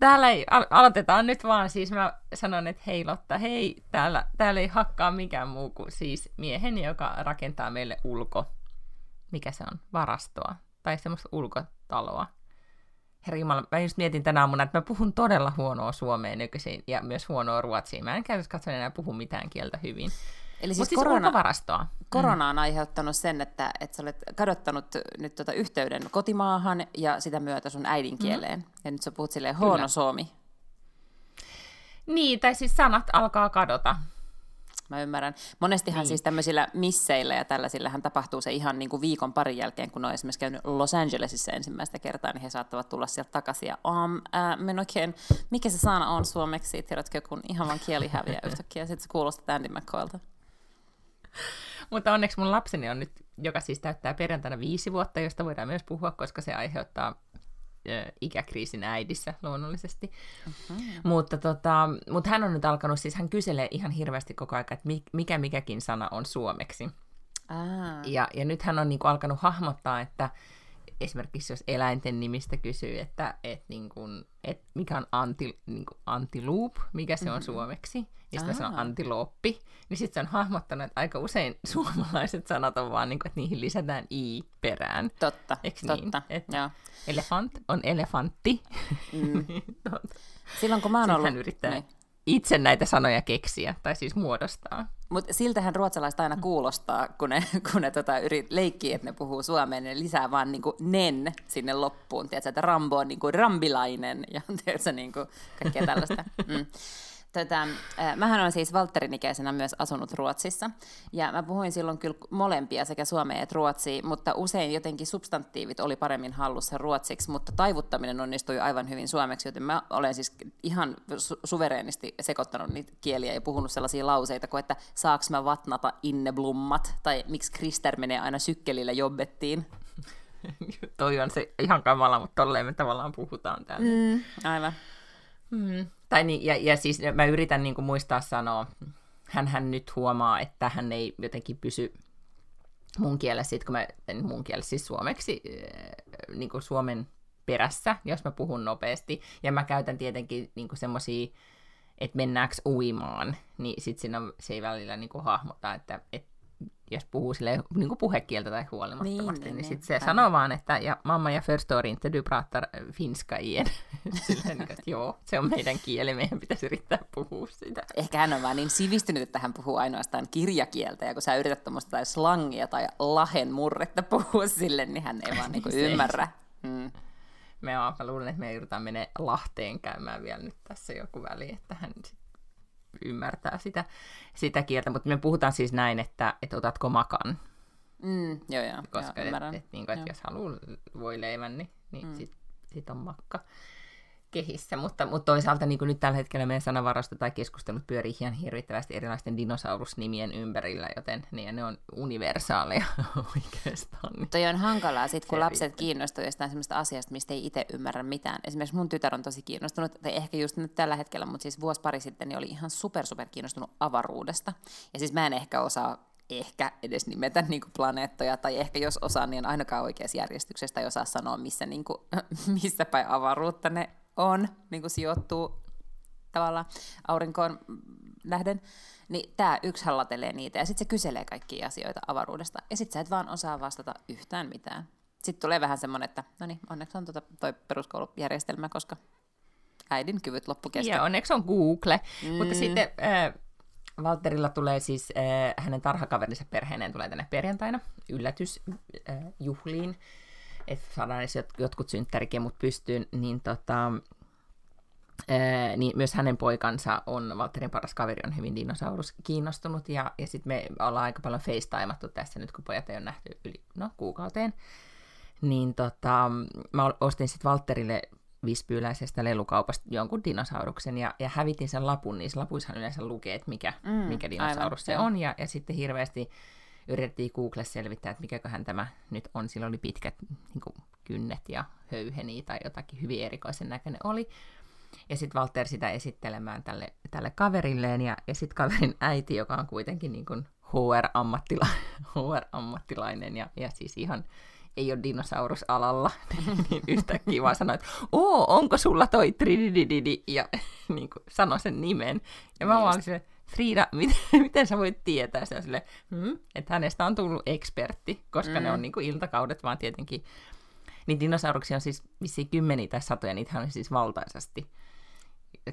Täällä ei, al- aloitetaan nyt vaan, siis mä sanon, että hei Lotta, hei, täällä, täällä ei hakkaa mikään muu kuin siis mieheni, joka rakentaa meille ulko, mikä se on, varastoa, tai semmoista ulkotaloa. Herra Jumala, mä just mietin tänä aamuna, että mä puhun todella huonoa suomea nykyisin ja myös huonoa ruotsia. Mä en käytössä katso enää puhu mitään kieltä hyvin. Eli Siis, siis korona, ulkovarastoa. korona on aiheuttanut sen, että, että sä olet kadottanut nyt tota yhteyden kotimaahan ja sitä myötä sun äidinkieleen. Mm. Ja nyt sä puhut silleen huono suomi. Niin, tai siis sanat alkaa kadota. Mä ymmärrän. Monestihan Niin. siis tämmöisillä misseillä ja tällaisillähän tapahtuu se ihan niin kuin viikon parin jälkeen, kun on esimerkiksi käynyt Los Angelesissa ensimmäistä kertaa, niin he saattavat tulla sieltä takaisin ja um, äh, mä en oikein, mikä se sana on suomeksi, tiedätkö, kun ihan vaan kieli häviää yhtäkkiä, sitten se kuulostaa Andy McCoylta. Mutta onneksi mun lapseni on nyt, joka siis täyttää perjantaina viisi vuotta, josta voidaan myös puhua, koska se aiheuttaa ikäkriisin äidissä luonnollisesti. Mm-hmm. Mutta, tota, mutta hän on nyt alkanut, siis hän kyselee ihan hirveästi koko ajan, että mi- mikä mikäkin sana on suomeksi. Ah. Ja, ja nyt hän on niin kuin alkanut hahmottaa, että esimerkiksi jos eläinten nimistä kysyy, että et niin kuin, et mikä on anti, niin kuin antiloop, mikä se on suomeksi, ja sitten sanon Aa. antilooppi, niin sitten se on hahmottanut, että aika usein suomalaiset sanat on vaan, niin kuin, että niihin lisätään i perään. Totta, Eiks totta. niin? Et- Joo. Elefant on elefantti. Mm. Silloin kun mä oon Sitten ollut... yrittää Niin. itse näitä sanoja keksiä, tai siis muodostaa. Mutta siltähän ruotsalaiset aina kuulostaa, kun ne, kun ne tota, yrit, leikkii, että ne puhuu suomea, niin ne lisää vaan niinku nen sinne loppuun. Tiedätkö, että Rambo on niinku rambilainen ja tiedätkö, niinku, kaikkea tällaista. Mm. Tätä, äh, mähän olen siis Valtterin ikäisenä myös asunut Ruotsissa, ja mä puhuin silloin kyllä molempia, sekä suomea että ruotsia, mutta usein jotenkin substantiivit oli paremmin hallussa ruotsiksi, mutta taivuttaminen onnistui aivan hyvin suomeksi, joten mä olen siis ihan su- suvereenisti sekoittanut niitä kieliä ja puhunut sellaisia lauseita kuin, että saaks mä vatnata inneblummat, tai miksi Krister menee aina sykkelillä jobbettiin. Toi on se ihan kamala, mutta tolleen me tavallaan puhutaan täällä. Mm, aivan. Mm. Tai niin, ja, ja siis mä yritän niin kuin muistaa sanoa, hän, hän nyt huomaa, että hän ei jotenkin pysy mun kielessä, sit kun mä, en mun kielessä siis suomeksi, niin kuin suomen perässä, jos mä puhun nopeasti. Ja mä käytän tietenkin niin kuin semmosia, että mennäänkö uimaan, niin sit siinä on, se ei välillä niin kuin hahmota, että, että jos puhuu sille niin kuin puhekieltä tai huolimattomasti, Niin, niin, niin, niin, niin. sitten se Aivan. sanoo vaan, että ja mamma ja förstår inte, du pratar finska igen. Silleen, niin, että joo, se on meidän kieli, meidän pitäisi yrittää puhua sitä. Ehkä hän on vaan niin sivistynyt, että hän puhuu ainoastaan kirjakieltä, ja kun sä yrität tuommoista tai slangia tai lahen murretta puhua sille, niin hän ei vaan Se ei- ymmärrä. Mm. Me mä luulen, että me joudutaan menee Lahteen käymään vielä nyt tässä joku väli, että hän sit ymmärtää sitä, sitä kieltä. Mutta me puhutaan siis näin, että, että otatko makan, Mm, joo, joo, koska joo et, et, niin kuin, Joo. että jos haluaa voi leivän, niin, niin mm. sit, sit on makka kehissä. Mutta, mutta toisaalta niin kuin nyt tällä hetkellä meidän sanavarasto tai keskustelut pyörii ihan hirvittävästi erilaisten dinosaurusnimien ympärillä, joten niin, ne on universaaleja oikeastaan. Niin. Toi on hankalaa sit, kun Se lapset kiinnostuu jostain sellaista asiasta, mistä ei itse ymmärrä mitään. Esimerkiksi mun tytär on tosi kiinnostunut, tai ehkä just nyt tällä hetkellä, mutta siis vuosi pari sitten niin oli ihan super super kiinnostunut avaruudesta. Ja siis mä en ehkä osaa ehkä edes nimetä niin kuin planeettoja, tai ehkä jos osaan, niin ainakaan oikeassa järjestyksessä, tai osaa sanoa, missä, niin kuin, missä päin avaruutta ne on, niin kuin sijoittuu tavallaan aurinkoon nähden, niin tämä yksi hallatelee niitä ja sitten se kyselee kaikkia asioita avaruudesta ja sitten sä et vaan osaa vastata yhtään mitään. Sitten tulee vähän semmoinen, että no niin, onneksi on tota, toi peruskoulujärjestelmä, koska äidin kyvyt loppu kesken. Ja onneksi on Google. Mm. Mutta sitten äh, Valterilla tulee siis, äh, hänen tarhakaverinsa perheineen tulee tänne perjantaina yllätysjuhliin, äh, juhliin. Että saadaan edes jot- jotkut synttärikemut pystyyn, niin tota, Ää, niin myös hänen poikansa on, Valtterin paras kaveri on hyvin dinosaurus kiinnostunut, ja, ja sitten me ollaan aika paljon facetimattu tässä nyt, kun pojat ei ole nähty yli no, kuukauteen. Niin tota, mä ostin sitten Valtterille vispyyläisestä lelukaupasta jonkun dinosauruksen ja, ja hävitin sen lapun, niin lapuissahan yleensä lukee, että mikä, mm, mikä dinosaurus aivan, se on, ja, ja sitten hirveästi yritettiin Google selvittää, että mikäköhän tämä nyt on. Sillä oli pitkät niin kuin, kynnet ja höyheni tai jotakin hyvin erikoisen näköinen oli. Ja sitten Walter sitä esittelemään tälle, tälle kaverilleen, ja, ja sitten kaverin äiti, joka on kuitenkin niin kuin HR-ammattila, HR-ammattilainen, ja, ja siis ihan ei ole dinosaurusalalla, niin yhtäkkiä vaan sanoi, että oo, onko sulla toi tridididi, ja niin kuin sanoi sen nimen. Ja mä vaan silleen, Frida, miten, miten sä voit tietää sen sille, hmm? että hänestä on tullut ekspertti, koska mm. ne on niin kuin iltakaudet vaan tietenkin. Niin dinosauruksia on siis vissiin kymmeniä tai satoja, niitä on siis valtaisesti.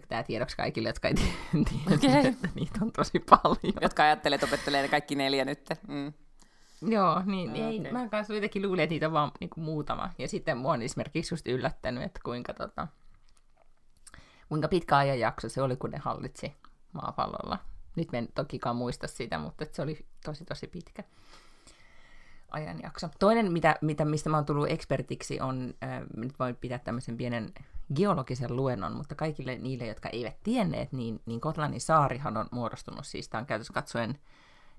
Tämä tiedoksi kaikille, jotka ei tiedä, okay. että niitä on tosi paljon. Jotka ajattelee, että opettelee ne kaikki neljä nyt. Mm. Joo, niin okay. ei, mä kanssa jotenkin luulin, että niitä on vaan niin kuin muutama. Ja sitten mua on esimerkiksi just yllättänyt, että kuinka, tota, kuinka pitkä ajan jakso se oli, kun ne hallitsi maapallolla. Nyt en tokikaan muista sitä, mutta se oli tosi tosi pitkä ajanjakso. Toinen, mitä, mitä, mistä mä oon tullut ekspertiksi, on, äh, nyt voin pitää tämmöisen pienen geologisen luennon, mutta kaikille niille, jotka eivät tienneet, niin, niin Kotlannin saarihan on muodostunut, siis tämä on käytössä katsoen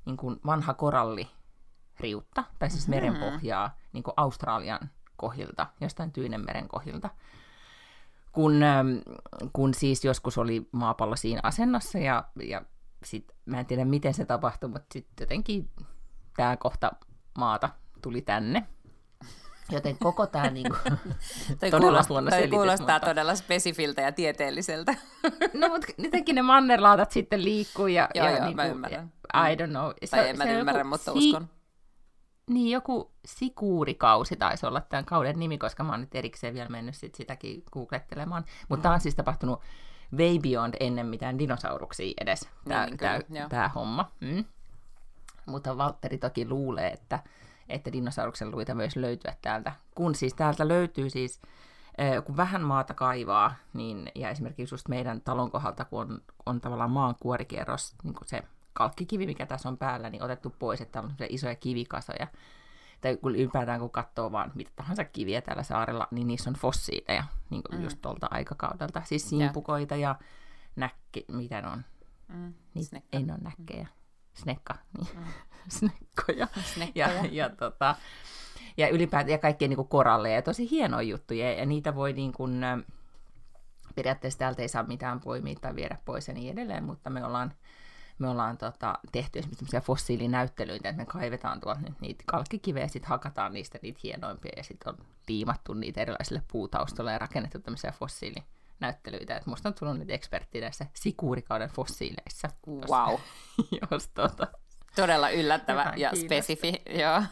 niin kuin vanha koralli riutta, tai siis mm-hmm. merenpohjaa niin kuin Australian kohilta, jostain Tyynenmeren kohilta. Kun, ähm, kun siis joskus oli maapallo siinä asennossa, ja, ja sit, mä en tiedä miten se tapahtui, mutta sitten jotenkin tämä kohta maata tuli tänne. Joten koko tämä niinku, todella kuulostaa, selitys, kuulostaa mutta... todella spesifiltä ja tieteelliseltä. no mutta jotenkin ne mannerlaatat sitten liikkuu ja... joo, ja joo, niinku, mä ymmärrän. I don't know. Se, tai en mä ymmärrä, mutta si- uskon. Niin, joku Sikuurikausi taisi olla tämän kauden nimi, koska mä oon nyt erikseen vielä mennyt sit sitäkin googlettelemaan. Mutta tämä on siis tapahtunut way beyond ennen mitään dinosauruksia edes, tämä niin, niin homma. Mm. Mutta Valtteri toki luulee, että, että dinosauruksen luita myös löytyä täältä. Kun siis täältä löytyy siis, kun vähän maata kaivaa, niin, ja esimerkiksi just meidän talon kohdalta, kun on, on tavallaan maan kuorikierros, niin kuin se kalkkikivi, mikä tässä on päällä, niin otettu pois, että on isoja kivikasoja. Tai kun ylipäätään kun katsoo vaan mitä tahansa kiviä täällä saarella, niin niissä on fossiileja, niin kuin mm. just tuolta aikakaudelta. Siis simpukoita ja, ja näkki, mitä ne on? Mm. Niitä ei ne ole näkkejä. Mm. Snekka, niin. Mm. Snekkoja. Snekkoja. Ja, ja, tota, ja ylipäätään ja kaikkia niin koralleja ja tosi hienoja juttuja. Ja niitä voi niin kuin, periaatteessa täältä ei saa mitään poimia tai viedä pois ja niin edelleen, mutta me ollaan me ollaan tota, tehty esimerkiksi fossiilinäyttelyitä, että me kaivetaan tuolta nyt niitä kalkkikivejä ja sitten hakataan niistä niitä hienoimpia ja sitten on liimattu niitä erilaisille puutaustolle ja rakennettu tämmöisiä fossiilinäyttelyitä. Että musta on tullut nyt ekspertti näissä sikuurikauden fossiileissa. Wow. Jos, jos tota, Todella yllättävä Jotain ja spesifi, joo.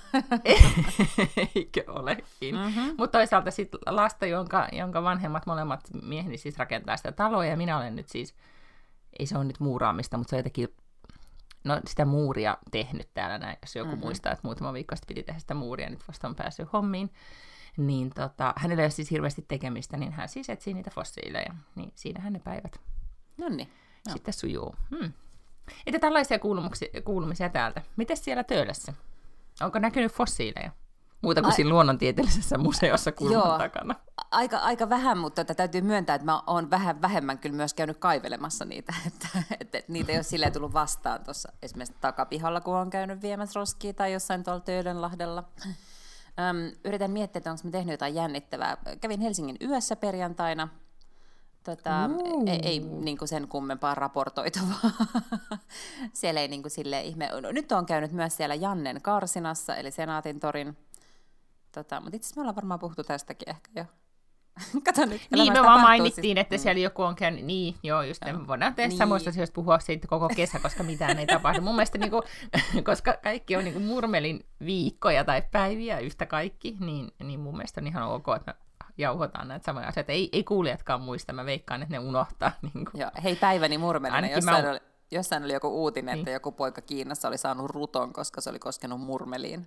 Eikö olekin. Mm-hmm. Mutta toisaalta sitten lasta, jonka, jonka vanhemmat molemmat mieheni siis rakentaa sitä taloa, ja minä olen nyt siis ei se ole nyt muuraamista, mutta se on jotenkin no, sitä muuria tehnyt täällä näin, jos joku mm-hmm. muistaa, että muutama viikko sitten piti tehdä sitä muuria, nyt vasta on päässyt hommiin. Niin tota, hänellä ei ole siis hirveästi tekemistä, niin hän siis etsii niitä fossiileja. Niin siinähän ne päivät Nonni, no. sitten sujuu. Hmm. Että tällaisia kuulumisia täältä. Miten siellä Töölössä? Onko näkynyt fossiileja? Muuta kuin siinä luonnontieteellisessä museossa kulman takana. Aika, aika vähän, mutta että täytyy myöntää, että mä oon vähän vähemmän kyllä myös käynyt kaivelemassa niitä. Että, että, että niitä ei ole silleen tullut vastaan tuossa esimerkiksi takapihalla, kun on käynyt viemässä roskia tai jossain tuolla Töölönlahdella. Öm, yritän miettiä, että onko mä tehnyt jotain jännittävää. Kävin Helsingin yössä perjantaina. Tota, ei, ei niin kuin sen kummempaa raportoitavaa. siellä ei niin kuin sille ihme. Nyt on käynyt myös siellä Jannen Karsinassa, eli Senaatin torin Tota, mutta itse asiassa me ollaan varmaan puhuttu tästäkin ehkä jo. Kato nyt. Niin, me vaan mainittiin, siis. että siellä joku on käynyt, niin, joo, just joo. me voidaan tehdä niin. samoista asioista puhua siitä koko kesä, koska mitään ei tapahdu. Mun mielestä, niin kuin, koska kaikki on niin kuin murmelin viikkoja tai päiviä yhtä kaikki, niin, niin mun mielestä on ihan ok, että me jauhotaan näitä samoja asioita. Ei, ei kuulijatkaan muista, mä veikkaan, että ne unohtaa. Niin kuin. Joo, hei Päiväni murmelinen, jossain, mä... oli, jossain oli joku uutinen, niin. että joku poika Kiinassa oli saanut ruton, koska se oli koskenut murmeliin.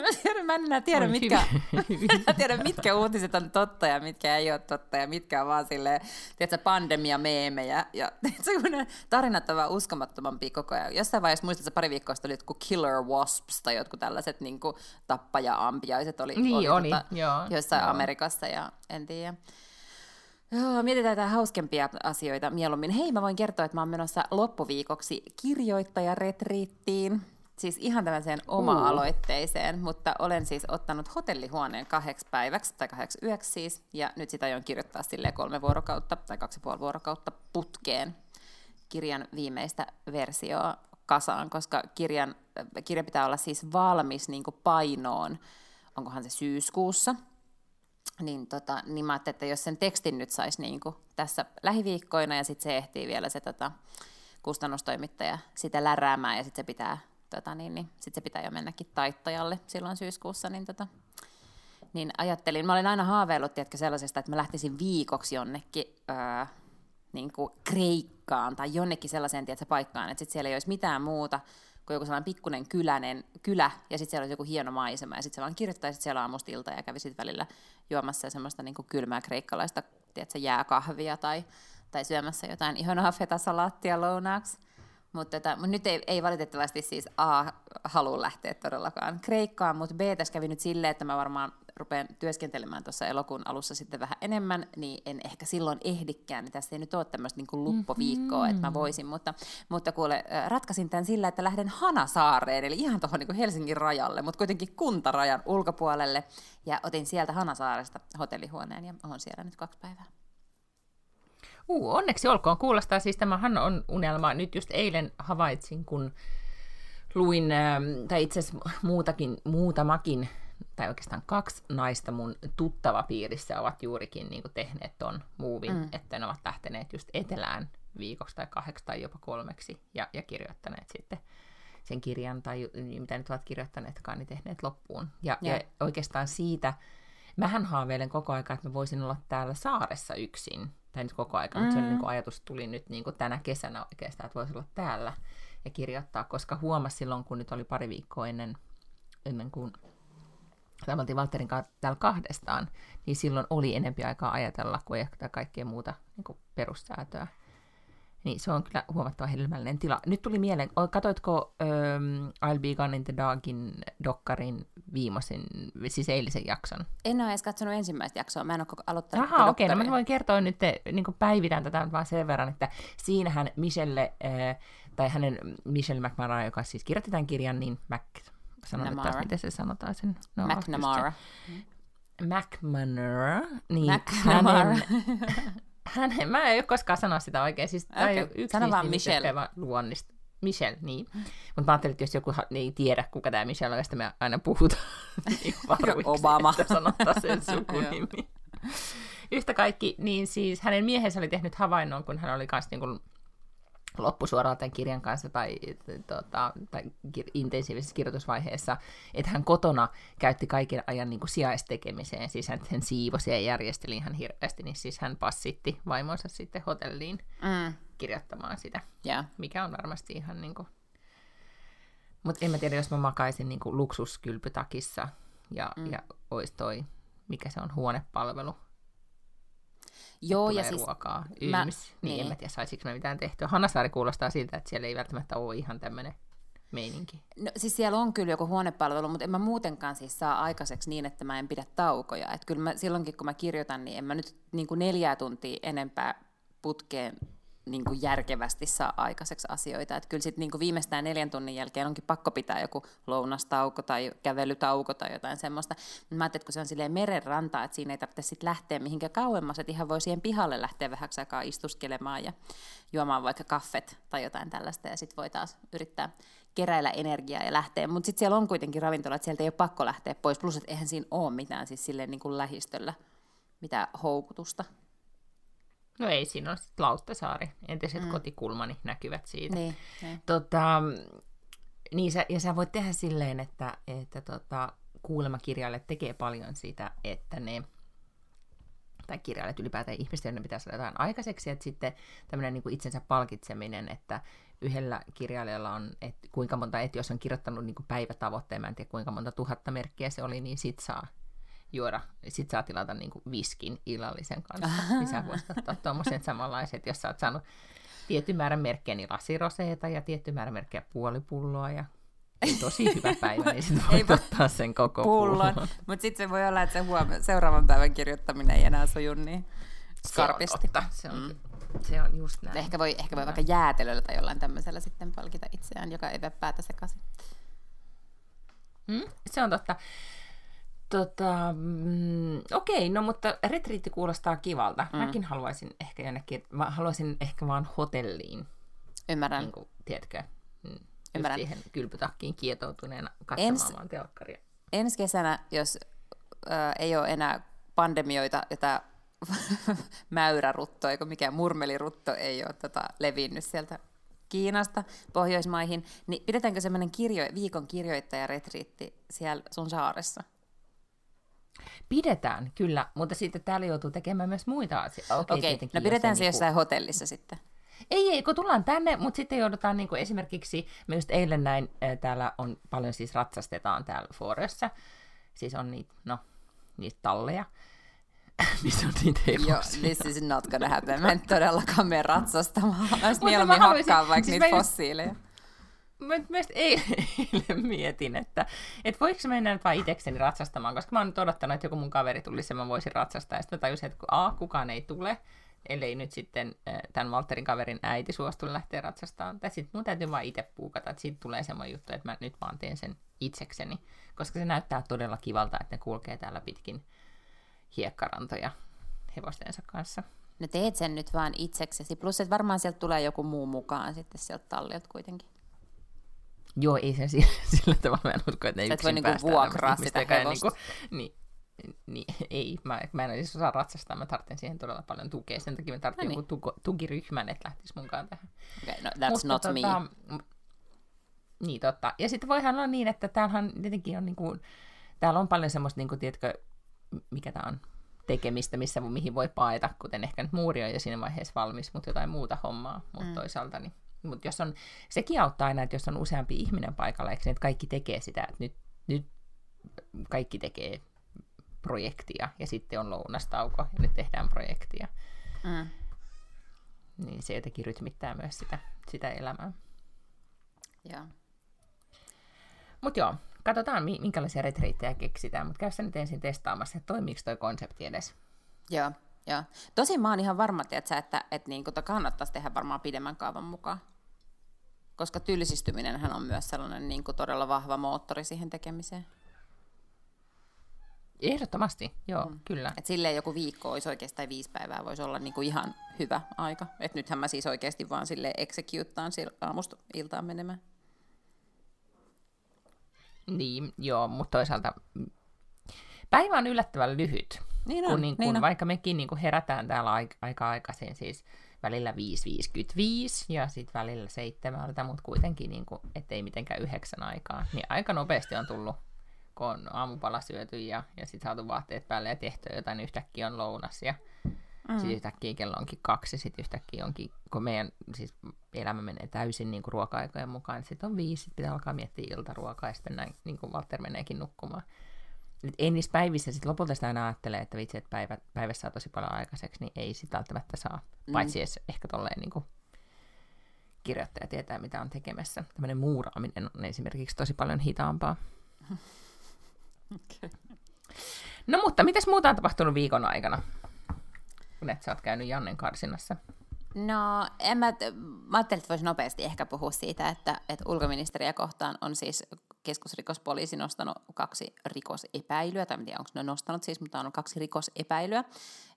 Mä, tiedän, mä en enää tiedä, mitkä, mä tiedä, mitkä uutiset on totta ja mitkä ei ole totta ja mitkä on vaan silleen, tiedätkö, pandemia-meemejä. Ja tiedätkö, kun ne tarinat on vaan uskomattomampia koko ajan. Jossain vaiheessa muistat, että pari viikkoa sitten oli jotkut killer wasps tai jotkut tällaiset niin kuin tappaja-ampiaiset oli, niin, oli, oli tota, joo, jossain joo. Amerikassa ja en tiedä. Joo, mietitään jotain hauskempia asioita mieluummin. Hei, mä voin kertoa, että mä oon menossa loppuviikoksi kirjoittajaretriittiin. Siis ihan tämmöiseen oma-aloitteiseen, mutta olen siis ottanut hotellihuoneen kahdeksi päiväksi, tai kahdeksi yöksi siis, ja nyt sitä aion kirjoittaa silleen kolme vuorokautta, tai kaksi puoli vuorokautta putkeen kirjan viimeistä versioa kasaan, koska kirjan, kirja pitää olla siis valmis niin painoon, onkohan se syyskuussa, niin, tota, niin mä että jos sen tekstin nyt saisi niin tässä lähiviikkoina, ja sitten se ehtii vielä se tota, kustannustoimittaja sitä läräämään, ja sitten se pitää tota, niin, niin, sit se pitää jo mennäkin taittajalle silloin syyskuussa, niin, tota, niin ajattelin, mä olin aina haaveillut tiedätkö, sellaisesta, että mä lähtisin viikoksi jonnekin öö, niin kuin Kreikkaan tai jonnekin sellaiseen tiedätkö, paikkaan, että sit siellä ei olisi mitään muuta kuin joku sellainen pikkuinen kylänen, kylä, ja sitten siellä olisi joku hieno maisema, ja sitten se vaan kirjoittaisit siellä aamusta ilta ja kävisit välillä juomassa semmoista niin kuin kylmää kreikkalaista tiedätkö, jääkahvia tai, tai syömässä jotain ihanaa fetasalaattia lounaaksi. Mutta tota, mut nyt ei, ei valitettavasti siis A halua lähteä todellakaan Kreikkaan, mutta B tässä kävi nyt silleen, että mä varmaan rupean työskentelemään tuossa elokuun alussa sitten vähän enemmän, niin en ehkä silloin ehdikään, niin tässä ei nyt ole tämmöistä niin luppoviikkoa, mm-hmm. että mä voisin, mutta, mutta kuule, ratkaisin tämän sillä, että lähden Hanasaareen, eli ihan tuohon niin Helsingin rajalle, mutta kuitenkin kuntarajan ulkopuolelle, ja otin sieltä Hanasaaresta hotellihuoneen, ja olen siellä nyt kaksi päivää. Uh, onneksi olkoon. Kuulostaa siis tämähän on unelma. Nyt just eilen havaitsin, kun luin, ähm, tai itse asiassa muutakin, muutamakin, tai oikeastaan kaksi naista mun tuttava piirissä ovat juurikin niin kuin tehneet ton muuvin, mm. että ne ovat lähteneet just etelään viikoksi tai kahdeksi tai jopa kolmeksi ja, ja kirjoittaneet sitten sen kirjan tai mitä nyt ovat kirjoittaneetkaan, niin tehneet loppuun. Ja, ja. ja oikeastaan siitä, mähän haaveilen koko ajan, että mä voisin olla täällä saaressa yksin tai nyt koko aika, mm. mutta se niin kuin ajatus tuli nyt niin kuin tänä kesänä oikeastaan, että voisi olla täällä ja kirjoittaa, koska huomasi silloin, kun nyt oli pari viikkoa ennen, ennen kuin tämä oltiin Walterin kanssa täällä kahdestaan, niin silloin oli enempi aikaa ajatella kuin ehkä kaikkea muuta niin kuin perussäätöä. Niin se on kyllä huomattavan hedelmällinen tila. Nyt tuli mieleen, katoitko um, I'll Be Gone in the Dogin dokkarin viimeisen, siis eilisen jakson? En ole edes katsonut ensimmäistä jaksoa, mä en ole aloittanut Aha, okei, okay, no mä voin kertoa nyt, niin päivitän tätä vaan sen verran, että siinähän Michelle, äh, tai hänen Michelle McMahon, joka siis kirjoitti tämän kirjan, niin Mac, sanon nyt taas, miten se sanotaan sen. No, McNamara. McManara, niin McNamara. hänen, hän, mä en ole koskaan sanoa sitä oikein. Siis, okay. yksi Sano vaan Michelle. Luonnista. Michelle, niin. Mutta mä ajattelin, että jos joku ei tiedä, kuka tämä Michelle on, ja me aina puhutaan niin Obama. että sanottaa sen sukunimi. Yhtä kaikki, niin siis hänen miehensä oli tehnyt havainnon, kun hän oli kanssa niin kuin loppusuoralla tämän kirjan kanssa tai, tota, tai intensiivisessä kirjoitusvaiheessa, että hän kotona käytti kaiken ajan niin kuin sijaistekemiseen, siis hän, hän siivosi ja järjesteli ihan hirveästi, niin siis hän passitti vaimonsa sitten hotelliin mm. kirjoittamaan sitä, yeah. mikä on varmasti ihan niin kuin... Mutta en mä tiedä, jos mä makaisin niin kuin luksuskylpytakissa ja, mm. ja olisi toi, mikä se on, huonepalvelu, Joo, ja siis ruokaa, yms, mä, niin, niin, en mä tiedä, saisinko mä mitään tehtyä. Hannasaari kuulostaa siltä, että siellä ei välttämättä ole ihan tämmöinen meininki. No siis siellä on kyllä joku huonepalvelu, mutta en mä muutenkaan siis saa aikaiseksi niin, että mä en pidä taukoja. Et kyllä mä, silloinkin, kun mä kirjoitan, niin en mä nyt niin kuin neljää tuntia enempää putkeen niin kuin järkevästi saa aikaiseksi asioita. Että kyllä sitten niin viimeistään neljän tunnin jälkeen onkin pakko pitää joku lounastauko tai kävelytauko tai jotain semmoista. Mä ajattelin, että kun se on silleen merenranta, että siinä ei tarvitse sitten lähteä mihinkään kauemmas, että ihan voi siihen pihalle lähteä vähäksi aikaa istuskelemaan ja juomaan vaikka kaffet tai jotain tällaista ja sitten voi taas yrittää keräillä energiaa ja lähteä. Mutta sitten siellä on kuitenkin ravintola, että sieltä ei ole pakko lähteä pois. Plus, että eihän siinä ole mitään siis silleen niin kuin lähistöllä mitään houkutusta. No ei, siinä on sitten Lauttasaari, entiset mm. kotikulmani näkyvät siitä. Niin, niin. Tota, niin sä, ja sä voit tehdä silleen, että, että tota, kuulemakirjailijat tekee paljon sitä, että ne tai kirjailijat ylipäätään ihmiset, joiden pitää saada jotain aikaiseksi, että sitten tämmöinen niin itsensä palkitseminen, että yhdellä kirjailijalla on, että kuinka monta, että jos on kirjoittanut niin kuin päivätavoitteen, mä en tiedä kuinka monta tuhatta merkkiä se oli, niin sit saa juoda. Sitten saa tilata niin kuin viskin illallisen kanssa. niin sä voisit ottaa tuommoiset samanlaiset, jos sä oot saanut tietty määrän merkkejä, niin lasiroseeta ja tietty määrän merkkejä puolipulloa ja tosi hyvä päivä, niin sitten voit ottaa sen koko pullon. pullon. Mutta sitten se voi olla, että se huom- seuraavan päivän kirjoittaminen ei enää suju niin skarpisti. Se on. Se, on, mm. se on just näin. Ehkä voi, ehkä voi vaikka jäätelöllä tai jollain tämmöisellä sitten palkita itseään, joka ei päätä sekaisin. Mm, se on totta. Tota, mm, okei, no mutta retriitti kuulostaa kivalta. Mm. Mäkin haluaisin ehkä jonnekin, mä haluaisin ehkä vaan hotelliin. Ymmärrän. Niin kuin, tiedätkö, mm, Ymmärrän. siihen kylpytakkiin kietoutuneena katsomaan Ens, vaan telkkaria. Ensi kesänä, jos äh, ei ole enää pandemioita, jota mäyrärutto, eikö mikään murmelirutto ei ole tota, levinnyt sieltä Kiinasta Pohjoismaihin, niin pidetäänkö semmoinen kirjo, viikon kirjoittajaretriitti siellä sun saaressa? Pidetään, kyllä, mutta sitten täällä joutuu tekemään myös muita asioita. Okei, okay, okay. no pidetään se niinku... jossain hotellissa sitten. Ei, ei, kun tullaan tänne, mutta sitten joudutaan niin kuin esimerkiksi, me just eilen näin, täällä on paljon siis ratsastetaan täällä Foressa, siis on niitä, no, niitä talleja, missä on niitä hevosia. Joo, this is not gonna happen. Mä en todellakaan mene ratsastamaan. Mä mieluummin hakkaa vaikka siis niitä fossiileja. Mä myös eilen mietin, että, että voiko mennä nyt vaan itsekseni ratsastamaan, koska mä oon nyt odottanut, että joku mun kaveri tulisi ja mä voisin ratsastaa. Ja sitten tajusin, että kun A, kukaan ei tule, ellei nyt sitten tämän Walterin kaverin äiti suostu lähteä ratsastamaan. Tai sitten mun täytyy vaan itse puukata, että siitä tulee semmoinen juttu, että mä nyt vaan teen sen itsekseni. Koska se näyttää todella kivalta, että ne kulkee täällä pitkin hiekkarantoja hevostensa kanssa. No teet sen nyt vaan itseksesi, plus että varmaan sieltä tulee joku muu mukaan sitten sieltä tallilta kuitenkin. Joo, ei se sillä, sillä tavalla, mä en usko, että ne yksin voi niinku vuokraa sitä hevosta. Niinku, niin, niin, ei, mä, mä en siis osaa ratsastaa, mä tarvitsen siihen todella paljon tukea, sen takia mä tarvitsen no niin. joku tuko, tukiryhmän, että lähtisi mukaan tähän. Okay, no that's Mutta, not tota, me. Niin, totta. Ja sitten voihan olla niin, että täällähän tietenkin on niinku, täällä on paljon semmoista, niinku, tiedätkö, mikä tämä on, tekemistä, missä, mihin voi paeta, kuten ehkä nyt muuri on jo siinä vaiheessa valmis, mutta jotain muuta hommaa, mutta mm. toisaalta niin mutta jos on, sekin auttaa aina, että jos on useampi ihminen paikalla, eikö niin, että kaikki tekee sitä, että nyt, nyt kaikki tekee projektia ja sitten on lounastauko ja nyt tehdään projektia. Mm. Niin se jotenkin rytmittää myös sitä, sitä elämää. Joo. Mutta joo, katsotaan minkälaisia retriittejä keksitään, mutta käy nyt ensin testaamassa, että toimiiko toi konsepti edes. Joo, joo. Tosin mä oon ihan varma, tiiätkö, että, että niin, kannattaisi tehdä varmaan pidemmän kaavan mukaan. Koska tylsistyminen on myös sellainen niin kuin todella vahva moottori siihen tekemiseen. Ehdottomasti, joo, mm. kyllä. Et silleen joku viikko olisi oikeastaan viisi päivää voisi olla niinku ihan hyvä aika. Et nythän mä siis oikeasti vaan sille executeaan aamusta iltaan menemään. Niin, joo, mutta toisaalta päivä on yllättävän lyhyt. Niin on, kun, niin kun, niin on. Vaikka mekin niin kuin herätään täällä aika, aika aikaisin, siis välillä 5.55 ja sitten välillä seitsemältä, mutta kuitenkin, niin kuin, ettei mitenkään yhdeksän aikaa, niin aika nopeasti on tullut kun on aamupala syöty ja, ja sitten saatu vaatteet päälle ja tehty jotain, niin yhtäkkiä on lounas ja mm. sitten yhtäkkiä kello onkin kaksi, sitten yhtäkkiä onkin, kun meidän siis elämä menee täysin niin kuin ruoka-aikojen mukaan, sitten on viisi, sit pitää alkaa miettiä iltaruokaa ja sitten näin, niin kuin Walter meneekin nukkumaan. Et ei niissä päivissä sitten lopulta sitä aina ajattelee, että vitsi, että päivä, päivässä saa tosi paljon aikaiseksi, niin ei sitä välttämättä saa, mm. paitsi edes ehkä tolleen niin kuin kirjoittaja tietää, mitä on tekemässä. Tämmöinen muuraaminen on esimerkiksi tosi paljon hitaampaa. Okay. No mutta, mitäs muuta on tapahtunut viikon aikana, kun et sä oot käynyt Jannen karsinassa? No, en mä, mä ajattelin, että voisi nopeasti ehkä puhua siitä, että, että ulkoministeriä kohtaan on siis keskusrikospoliisi nostanut kaksi rikosepäilyä, tai en tiedä, onko ne nostanut siis, mutta on kaksi rikosepäilyä.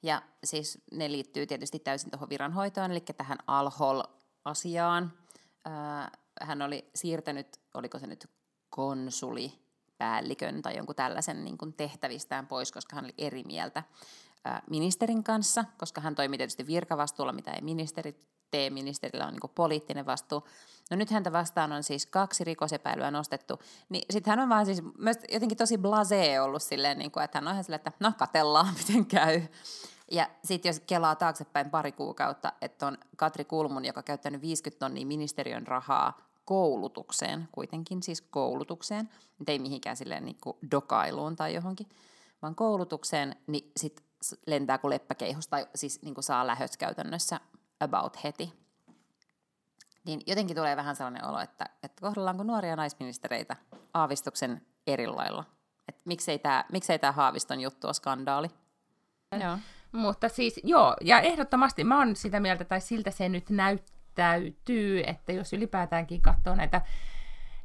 Ja siis ne liittyy tietysti täysin tuohon viranhoitoon, eli tähän Alhol-asiaan. Hän oli siirtänyt, oliko se nyt konsuli päällikön tai jonkun tällaisen niin kuin tehtävistään pois, koska hän oli eri mieltä ministerin kanssa, koska hän toimi tietysti virkavastuulla, mitä ei ministeri tee, ministerillä on niin poliittinen vastuu. No nyt häntä vastaan on siis kaksi rikosepäilyä nostettu, niin sitten hän on vaan siis myös jotenkin tosi blasé ollut silleen, niin kuin, että hän on ihan silleen, että no katellaan, miten käy. Ja sitten jos kelaa taaksepäin pari kuukautta, että on Katri Kulmun, joka on käyttänyt 50 tonnia ministeriön rahaa koulutukseen, kuitenkin siis koulutukseen, ei mihinkään silleen niin kuin dokailuun tai johonkin, vaan koulutukseen, niin sitten lentää kuin leppäkeihos tai siis niin kuin saa lähös käytännössä about heti. Niin jotenkin tulee vähän sellainen olo, että, että kohdellaanko nuoria naisministereitä aavistuksen eri lailla. Että miksei tämä miksei tää Haaviston juttu ole skandaali? Joo. Mutta siis, joo, ja ehdottomasti mä oon sitä mieltä, tai siltä se nyt näyttäytyy, että jos ylipäätäänkin katsoo näitä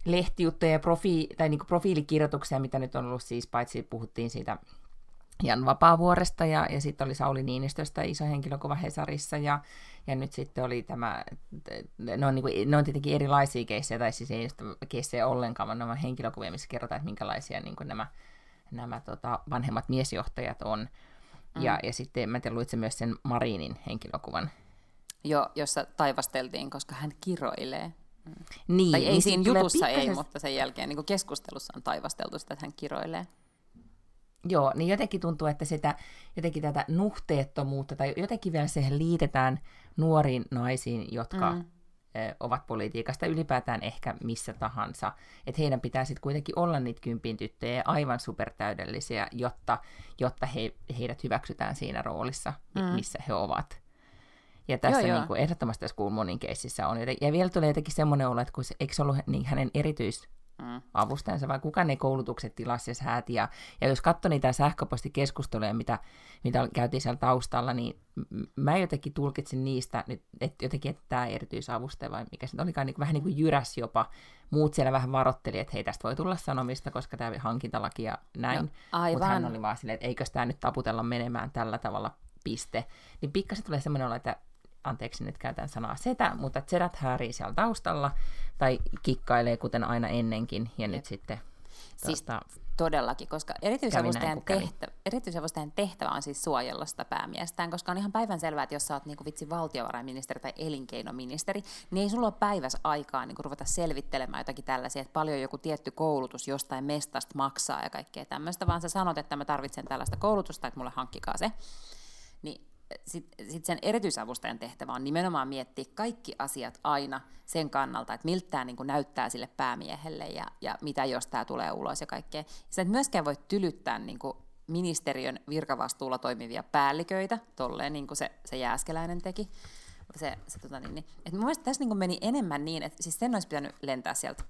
lehtijuttuja ja profi- tai niin profiilikirjoituksia, mitä nyt on ollut siis, paitsi puhuttiin siitä Jan Vapaavuoresta ja, ja sitten oli Sauli Niinistöstä iso henkilökuva Hesarissa ja, ja nyt sitten oli tämä, ne on, niin kuin, ne on tietenkin erilaisia keissejä, tai siis ei keissejä ollenkaan, vaan ne on henkilökuvia, missä kerrotaan, että minkälaisia niin kuin nämä, nämä tota, vanhemmat miesjohtajat on. Mm. Ja, ja sitten mä tiedän, luitse myös sen Marinin henkilökuvan. Joo, jossa taivasteltiin, koska hän kiroilee. Mm. Niin, tai ei niin siinä jutussa ei, mutta sen jälkeen niin keskustelussa on taivasteltu sitä, että hän kiroilee. Joo, niin jotenkin tuntuu, että sitä, jotenkin tätä nuhteettomuutta, tai jotenkin vielä siihen liitetään nuoriin naisiin, jotka mm. ovat politiikasta ylipäätään ehkä missä tahansa. Että heidän pitää sitten kuitenkin olla niitä kympin tyttöjä aivan supertäydellisiä, jotta, jotta he, heidät hyväksytään siinä roolissa, mm. missä he ovat. Ja tässä joo, niin kuin, ehdottomasti tässä Kulmonin keississä on. Ja vielä tulee jotenkin semmoinen olo, että kun se, eikö se ollut niin hänen erityis mm. avustajansa, vai kuka ne koulutukset tilasi ja sääti. Ja, ja jos katsoi niitä sähköpostikeskusteluja, mitä, mitä käytiin siellä taustalla, niin mä jotenkin tulkitsin niistä, että jotenkin, että tämä erityisavustaja, vai mikä se olikaan, niin vähän niin kuin jyräs jopa. Muut siellä vähän varotteli, että hei, tästä voi tulla sanomista, koska tämä hankintalaki ja näin. No, Mutta hän oli vaan silleen, että eikö tämä nyt taputella menemään tällä tavalla piste. Niin pikkasen tulee semmoinen olo, että anteeksi nyt käytän sanaa setä, mutta sedät häärii siellä taustalla tai kikkailee kuten aina ennenkin. Ja nyt sitten siis tuota, todellakin, koska erityisavustajan, tehtävä, erityisavustajan tehtävä on siis suojella sitä päämiestään, koska on ihan päivän selvää, että jos sä oot niinku vitsi valtiovarainministeri tai elinkeinoministeri, niin ei sulla ole päivässä aikaa niinku ruveta selvittelemään jotakin tällaisia, että paljon joku tietty koulutus jostain mestasta maksaa ja kaikkea tämmöistä, vaan sä sanot, että mä tarvitsen tällaista koulutusta, että mulle hankkikaa se. Niin sitten sit sen erityisavustajan tehtävä on nimenomaan miettiä kaikki asiat aina sen kannalta, että miltä tämä niin näyttää sille päämiehelle ja, ja mitä jos tämä tulee ulos ja kaikkea. Sä et myöskään voi tylyttää niin kuin ministeriön virkavastuulla toimivia päälliköitä, tolleen niin kuin se, se Jääskeläinen teki. Se, se, tota niin, niin. Mun mielestä tässä niin meni enemmän niin, että siis sen olisi pitänyt lentää sieltä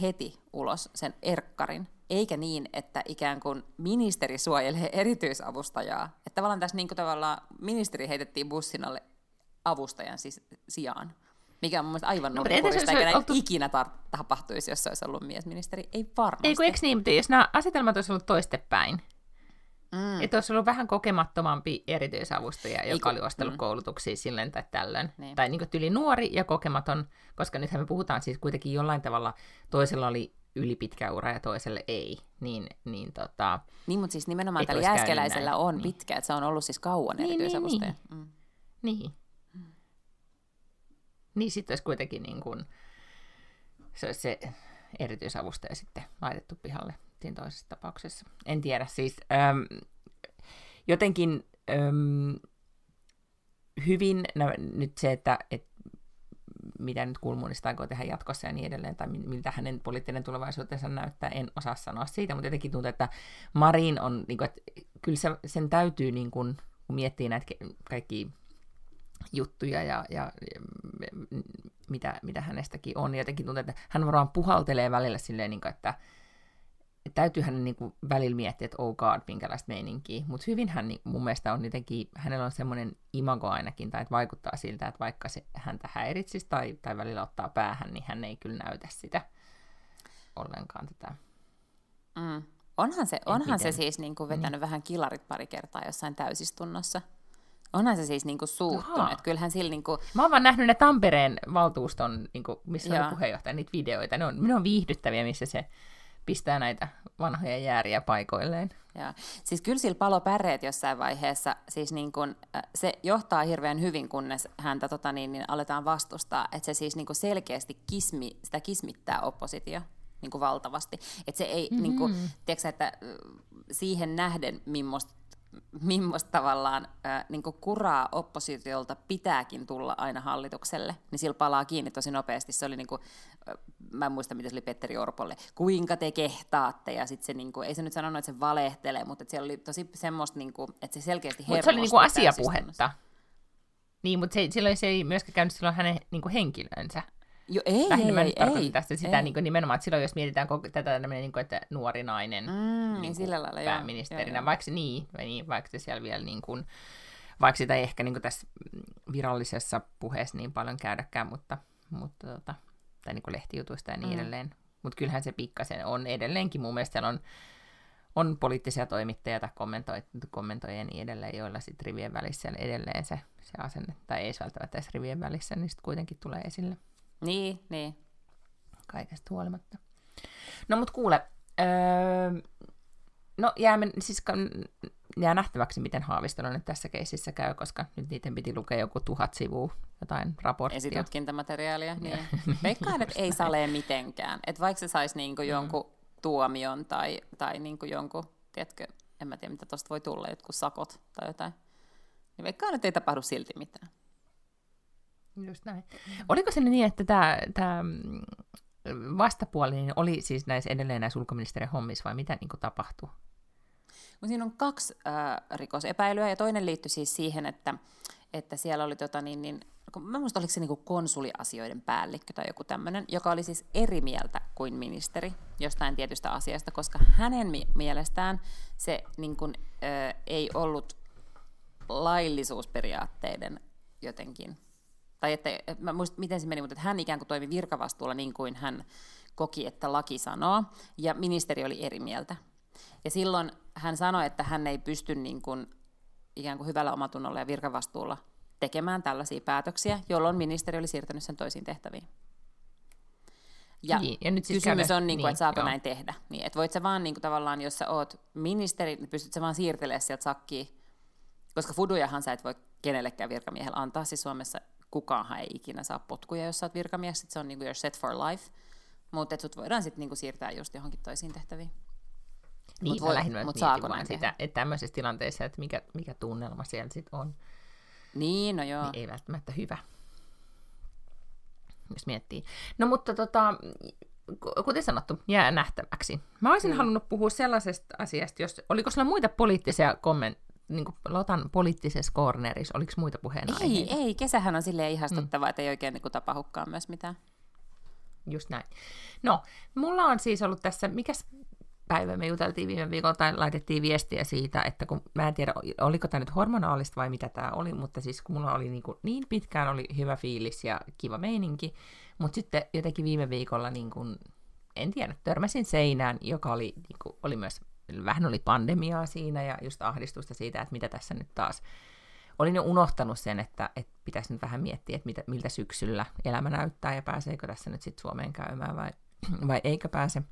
heti ulos sen erkkarin, eikä niin, että ikään kuin ministeri suojelee erityisavustajaa. Että tavallaan tässä niin kuin tavallaan ministeri heitettiin bussin alle avustajan siis sijaan. Mikä on mun mielestä aivan no, nurkurista, eikä oltu... ikinä tar- tapahtuisi, jos se olisi ollut miesministeri. Ei varmasti. Ei kun eikö niin, mutta jos nämä asetelmat olisi ollut toistepäin, Mm. Että olisi ollut vähän kokemattomampi erityisavustaja, joka Eiku, oli ostellut mm. koulutuksia silleen tai tällöin. Niin. Tai niin tyli nuori ja kokematon, koska nythän me puhutaan siis kuitenkin jollain tavalla, toisella oli yli pitkä ura ja toiselle ei. Niin, niin, tota, niin mutta siis nimenomaan tällä jääskeläisellä on niin. pitkä, että se on ollut siis kauan niin, niin erityisavustaja. Niin, niin. Mm. niin. Mm. Niin sitten olisi kuitenkin niin kuin, se, olisi se erityisavustaja sitten laitettu pihalle siinä toisessa tapauksessa. En tiedä, siis äm, jotenkin äm, hyvin nä, nyt se, että et, mitä nyt Kulmunista aikoo tehdä jatkossa ja niin edelleen, tai miltä hänen poliittinen tulevaisuutensa näyttää, en osaa sanoa siitä, mutta jotenkin tuntuu, että Marin on, niin kuin, että kyllä se, sen täytyy, niin kuin, kun miettii näitä kaikki juttuja ja, ja, ja mitä, mitä hänestäkin on, niin jotenkin tuntuu, että hän varmaan puhaltelee välillä silleen, niin kuin, että täytyy hänen niin kuin välillä miettiä, että oh god, minkälaista meininkiä. Mutta hyvin hän niin, mun mielestä on jotenkin, hänellä on semmoinen imago ainakin, tai että vaikuttaa siltä, että vaikka se häntä häiritsisi tai, tai välillä ottaa päähän, niin hän ei kyllä näytä sitä ollenkaan tätä. Mm. Onhan se, onhan se siis niin kuin vetänyt niin. vähän kilarit pari kertaa jossain täysistunnossa. Onhan se siis niinku suuttunut. Että kyllähän sillä niinku... Mä oon vaan nähnyt ne Tampereen valtuuston, niinku, missä Joo. on puheenjohtaja, niitä videoita. Ne on, ne on viihdyttäviä, missä se pistää näitä vanhoja jääriä paikoilleen. Ja. Siis kyllä sillä palo päreet jossain vaiheessa, siis niin kun, äh, se johtaa hirveän hyvin, kunnes häntä tota niin, niin aletaan vastustaa, että se siis niin selkeästi kismi, sitä kismittää oppositio niin kuin valtavasti. Että se ei, mm-hmm. niin kuin, tiedätkö, että äh, siihen nähden, millaista millaista tavallaan äh, niin kuraa oppositiolta pitääkin tulla aina hallitukselle, niin sillä palaa kiinni tosi nopeasti. Se oli niin kuin, äh, mä en muista, mitä se oli Petteri Orpolle, kuinka te kehtaatte, ja sitten se, niin kuin, ei se nyt sanonut, että se valehtelee, mutta että siellä oli tosi semmoista, niin kuin, että se selkeästi Mutta se oli niin kuin asiapuhetta. Niin, mutta se, silloin se ei myöskään käynyt silloin hänen niin kuin henkilönsä. Jo, ei, Lähinnä ei, ei, ei, tästä sitä ei. Niin kuin nimenomaan, että silloin jos mietitään tätä tämmöinen, niin kuin, että nuori nainen mm, niin, niin sillä lailla, pääministerinä, joo, vaikka se niin, niin, vaikka se siellä vielä niin kuin, vaikka sitä ei ehkä niin tässä virallisessa puheessa niin paljon käydäkään, mutta, mutta tota, tai niin lehtijutuista ja niin mm. edelleen. Mutta kyllähän se pikkasen on edelleenkin, mun mielestä siellä on, on poliittisia toimittajia tai kommentoijia niin edelleen, joilla sitten rivien välissä edelleen se, se asenne, tai ei välttämättä edes rivien välissä, niin sitten kuitenkin tulee esille. Niin, niin. Kaikesta huolimatta. No mut kuule, öö, no jää, siis, jää nähtäväksi, miten Haavistolla nyt tässä keississä käy, koska nyt niiden piti lukea joku tuhat sivua jotain raporttia. Esitutkintamateriaalia, niin. Veikkaan, että ei salee mitenkään. Että vaikka se saisi niinku mm. jonkun tuomion tai, tai niinku jonkun, tiedätkö, en mä tiedä mitä tuosta voi tulla, jotkut sakot tai jotain, niin veikkaan, että ei tapahdu silti mitään. Just näin. Oliko se niin, että tämä, tämä vastapuoli niin oli siis näissä edelleen näissä ulkoministeriön hommissa vai mitä niin tapahtui? Siinä on kaksi äh, rikosepäilyä ja toinen liittyy siis siihen, että, että siellä oli tota niin, niin mä muistan, oliko se niin konsuliasioiden päällikkö tai joku tämmöinen, joka oli siis eri mieltä kuin ministeri jostain tietystä asiasta, koska hänen mi- mielestään se niin kuin, äh, ei ollut laillisuusperiaatteiden jotenkin tai että, mä muistan, miten se meni, mutta että hän ikään kuin toimi virkavastuulla niin kuin hän koki, että laki sanoo, ja ministeri oli eri mieltä. Ja silloin hän sanoi, että hän ei pysty niin kuin, ikään kuin hyvällä omatunnolla ja virkavastuulla tekemään tällaisia päätöksiä, jolloin ministeri oli siirtänyt sen toisiin tehtäviin. Ja, niin, ja nyt siis kysymys käydä, on, niin kuin, niin, että saako joo. näin tehdä. Niin, että voit sä vaan niin kuin, tavallaan, jos sä oot ministeri, niin pystyt sä vaan siirtelemään sieltä sakkiin, koska fudujahan sä et voi kenellekään virkamiehellä antaa. Siis Suomessa kukaanhan ei ikinä saa potkuja, jos sä oot virkamies, sit se on niinku your set for life. Mutta sut voidaan sitten niinku siirtää just johonkin toisiin tehtäviin. Niin, mut voi, lähinnä mut saako näin sitä, että tämmöisissä tilanteissa, että mikä, mikä tunnelma siellä sitten on. Niin, no joo. Niin ei välttämättä hyvä, jos miettii. No mutta tota, kuten sanottu, jää nähtäväksi. Mä olisin mm. halunnut puhua sellaisesta asiasta, jos, oliko sulla muita poliittisia kommentteja, niin kuin Lotan poliittisessa cornerissa, oliko muita puheenaiheita? Ei, ei. Kesähän on silleen ihastuttavaa, mm. että ei oikein niin tapahukkaan myös mitään. Just näin. No, mulla on siis ollut tässä, mikäs päivä me juteltiin viime viikolla tai laitettiin viestiä siitä, että kun mä en tiedä, oliko tämä nyt hormonaalista vai mitä tämä oli, mutta siis kun mulla oli niin, kuin, niin pitkään oli hyvä fiilis ja kiva meininki, mutta sitten jotenkin viime viikolla niin kuin, en tiedä, törmäsin seinään, joka oli, niin kuin, oli myös vähän oli pandemiaa siinä ja just ahdistusta siitä, että mitä tässä nyt taas. Olin jo unohtanut sen, että, että pitäisi nyt vähän miettiä, että mitä, miltä syksyllä elämä näyttää ja pääseekö tässä nyt sitten Suomeen käymään vai, vai eikö pääse.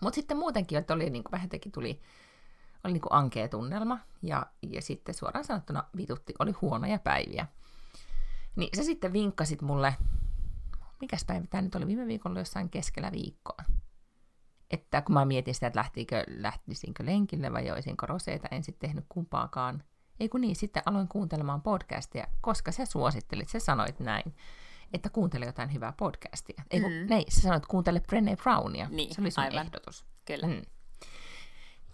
Mutta sitten muutenkin, että oli niin kuin, vähän teki tuli, oli niin kuin ankea tunnelma ja, ja sitten suoraan sanottuna vitutti, oli huonoja päiviä. Niin se sitten vinkkasit mulle, mikäs päivä tämä nyt oli viime viikolla jossain keskellä viikkoa että kun mä mietin sitä, että lähtikö, lähtisinkö lenkille vai joisinko roseita, en sitten tehnyt kumpaakaan. Ei kun niin, sitten aloin kuuntelemaan podcastia, koska sä suosittelit, sä sanoit näin, että kuuntele jotain hyvää podcastia. Ei kun, mm. nei, sä sanoit, kuuntele Brené Brownia. Niin, se oli sun aivan. ehdotus. Kyllä. Mm.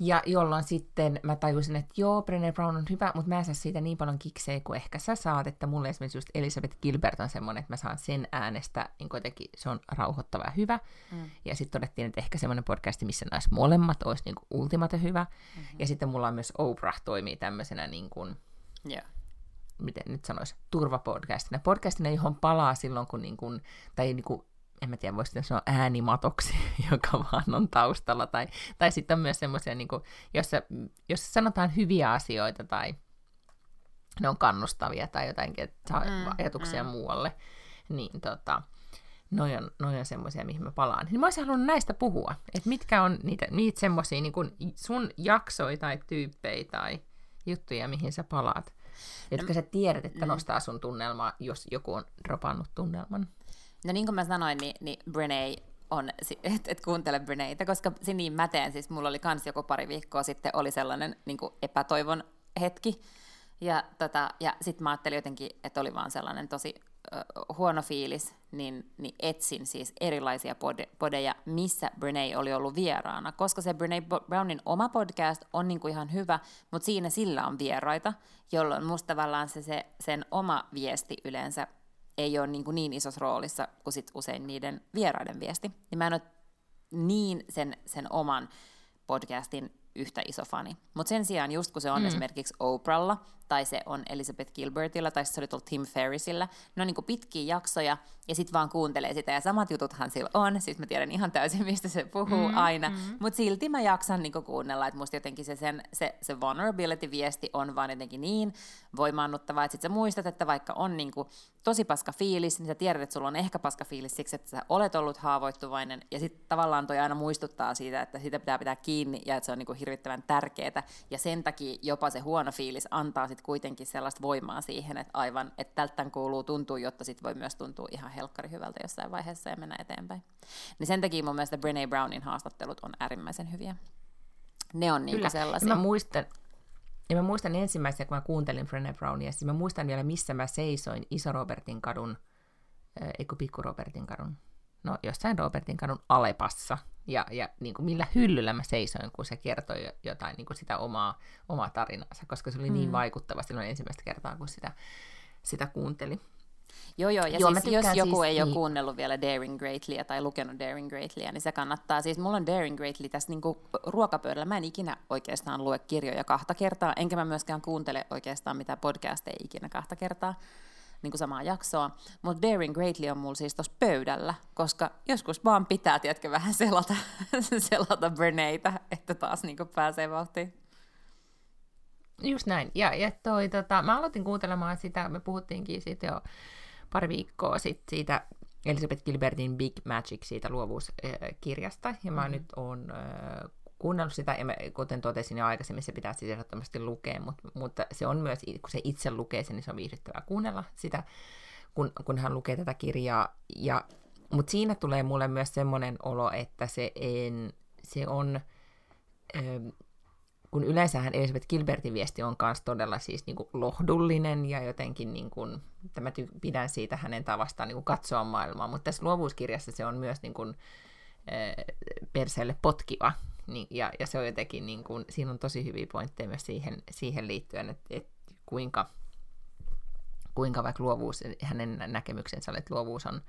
Ja jolloin sitten mä tajusin, että joo, Brené Brown on hyvä, mutta mä en saa siitä niin paljon kiksejä kuin ehkä sä saat, että mulle esimerkiksi just Elizabeth Gilbert on semmoinen, että mä saan sen äänestä, niin kuitenkin se on rauhoittava ja hyvä. Mm. Ja sitten todettiin, että ehkä semmoinen podcast, missä näissä molemmat olisi niin ultimate hyvä. Mm-hmm. Ja sitten mulla on myös Oprah toimii tämmöisenä niin kuin, yeah miten nyt sanoisi, turvapodcastina. Podcastina, johon palaa silloin, kun, niin kuin, tai niin kuin en mä tiedä, voisi sanoa äänimatoksi, joka vaan on taustalla. Tai, tai sitten on myös semmoisia, niin jossa, jossa sanotaan hyviä asioita tai ne on kannustavia tai jotainkin, että saa mm, ajatuksia mm. muualle. Niin tota, noi on, noi on semmoisia, mihin mä palaan. Niin mä olisin halunnut näistä puhua, että mitkä on niitä, niitä semmoisia niin sun jaksoja tai tyyppejä tai juttuja, mihin sä palaat, jotka no, sä tiedät, että mm. nostaa sun tunnelmaa, jos joku on dropannut tunnelman. No niin kuin mä sanoin, niin, niin Brené on, että et kuuntele Brenéitä, koska se niin mä teen. Siis mulla oli kans joku pari viikkoa sitten oli sellainen niin kuin epätoivon hetki. Ja, tota, ja sitten mä ajattelin jotenkin, että oli vaan sellainen tosi ö, huono fiilis, niin, niin etsin siis erilaisia pod- podeja, missä Brené oli ollut vieraana, koska se Brené Brownin oma podcast on niinku ihan hyvä, mutta siinä sillä on vieraita, jolloin musta tavallaan se, se sen oma viesti yleensä ei ole niin, kuin niin isossa roolissa kuin sit usein niiden vieraiden viesti. Niin mä en ole niin sen, sen oman podcastin yhtä iso fani. Mutta sen sijaan just kun se on mm. esimerkiksi Opralla, tai se on Elizabeth Gilbertilla, tai se oli tuolla Tim Ferrisillä, ne on niin pitkiä jaksoja, ja sitten vaan kuuntelee sitä, ja samat jututhan sillä on, siis mä tiedän ihan täysin, mistä se puhuu mm, aina, mm. mutta silti mä jaksan niin kuunnella, että musta jotenkin se, sen, se, se vulnerability-viesti on vaan jotenkin niin voimaannuttava, että sit sä muistat, että vaikka on niin tosi paska fiilis, niin sä tiedät, että sulla on ehkä paska fiilis siksi, että sä olet ollut haavoittuvainen, ja sitten tavallaan toi aina muistuttaa siitä, että sitä pitää pitää kiinni, ja että se on niin hirvittävän tärkeää, ja sen takia jopa se huono fiilis antaa sit kuitenkin sellaista voimaa siihen, että aivan, että tältä kuuluu tuntuu, jotta sit voi myös tuntua ihan helkkari hyvältä jossain vaiheessa ja mennä eteenpäin. Niin sen takia mun mielestä Brené Brownin haastattelut on äärimmäisen hyviä. Ne on niinku sellaisia. Ja mä muistan, ja mä muistan ensimmäisenä, kun mä kuuntelin Brené Brownia, siis mä muistan vielä, missä mä seisoin Iso Robertin kadun, eikö Pikku Robertin kadun, no jossain Robertin kadun Alepassa, ja, ja niin kuin millä hyllyllä mä seisoin, kun se kertoi jotain niin kuin sitä omaa, omaa tarinaansa, koska se oli niin mm. niin vaikuttava silloin ensimmäistä kertaa, kun sitä, sitä kuuntelin. Joo, joo, ja joo, siis, jos joku siis, ei niin. ole kuunnellut vielä Daring Greatlyä tai lukenut Daring Greatlyä, niin se kannattaa. Siis mulla on Daring Greatly tässä niinku ruokapöydällä. Mä en ikinä oikeastaan lue kirjoja kahta kertaa, enkä mä myöskään kuuntele oikeastaan mitä podcasteja ikinä kahta kertaa niin samaa jaksoa. Mutta Daring Greatly on mulla siis tuossa pöydällä, koska joskus vaan pitää, tiedätkö, vähän selata, selata Breneitä, että taas niin pääsee vauhtiin. Just näin. Ja, ja toi, tota, mä aloitin kuuntelemaan sitä, me puhuttiinkin siitä jo pari viikkoa sitten siitä Elizabeth Gilbertin Big Magic siitä luovuuskirjasta, ja mä mm-hmm. nyt oon äh, kuunnellut sitä, ja mä, kuten totesin jo aikaisemmin, se pitää siis ehdottomasti lukea, mutta, mutta se on myös, kun se itse lukee sen, niin se on viihdyttävää kuunnella sitä, kun, kun hän lukee tätä kirjaa, ja, mutta siinä tulee mulle myös semmoinen olo, että se, en, se on, ähm, kun yleensähän Elisabeth Gilbertin viesti on myös todella siis niin kuin lohdullinen ja jotenkin, niin että mä ty- pidän siitä hänen tavastaan niin kuin katsoa maailmaa, mutta tässä luovuuskirjassa se on myös niin kuin, äh, perseelle potkiva, niin, ja, ja se on jotenkin, niin kuin, siinä on tosi hyviä pointteja myös siihen, siihen liittyen, että, että kuinka, kuinka vaikka luovuus, hänen näkemyksensä oli, että luovuus on,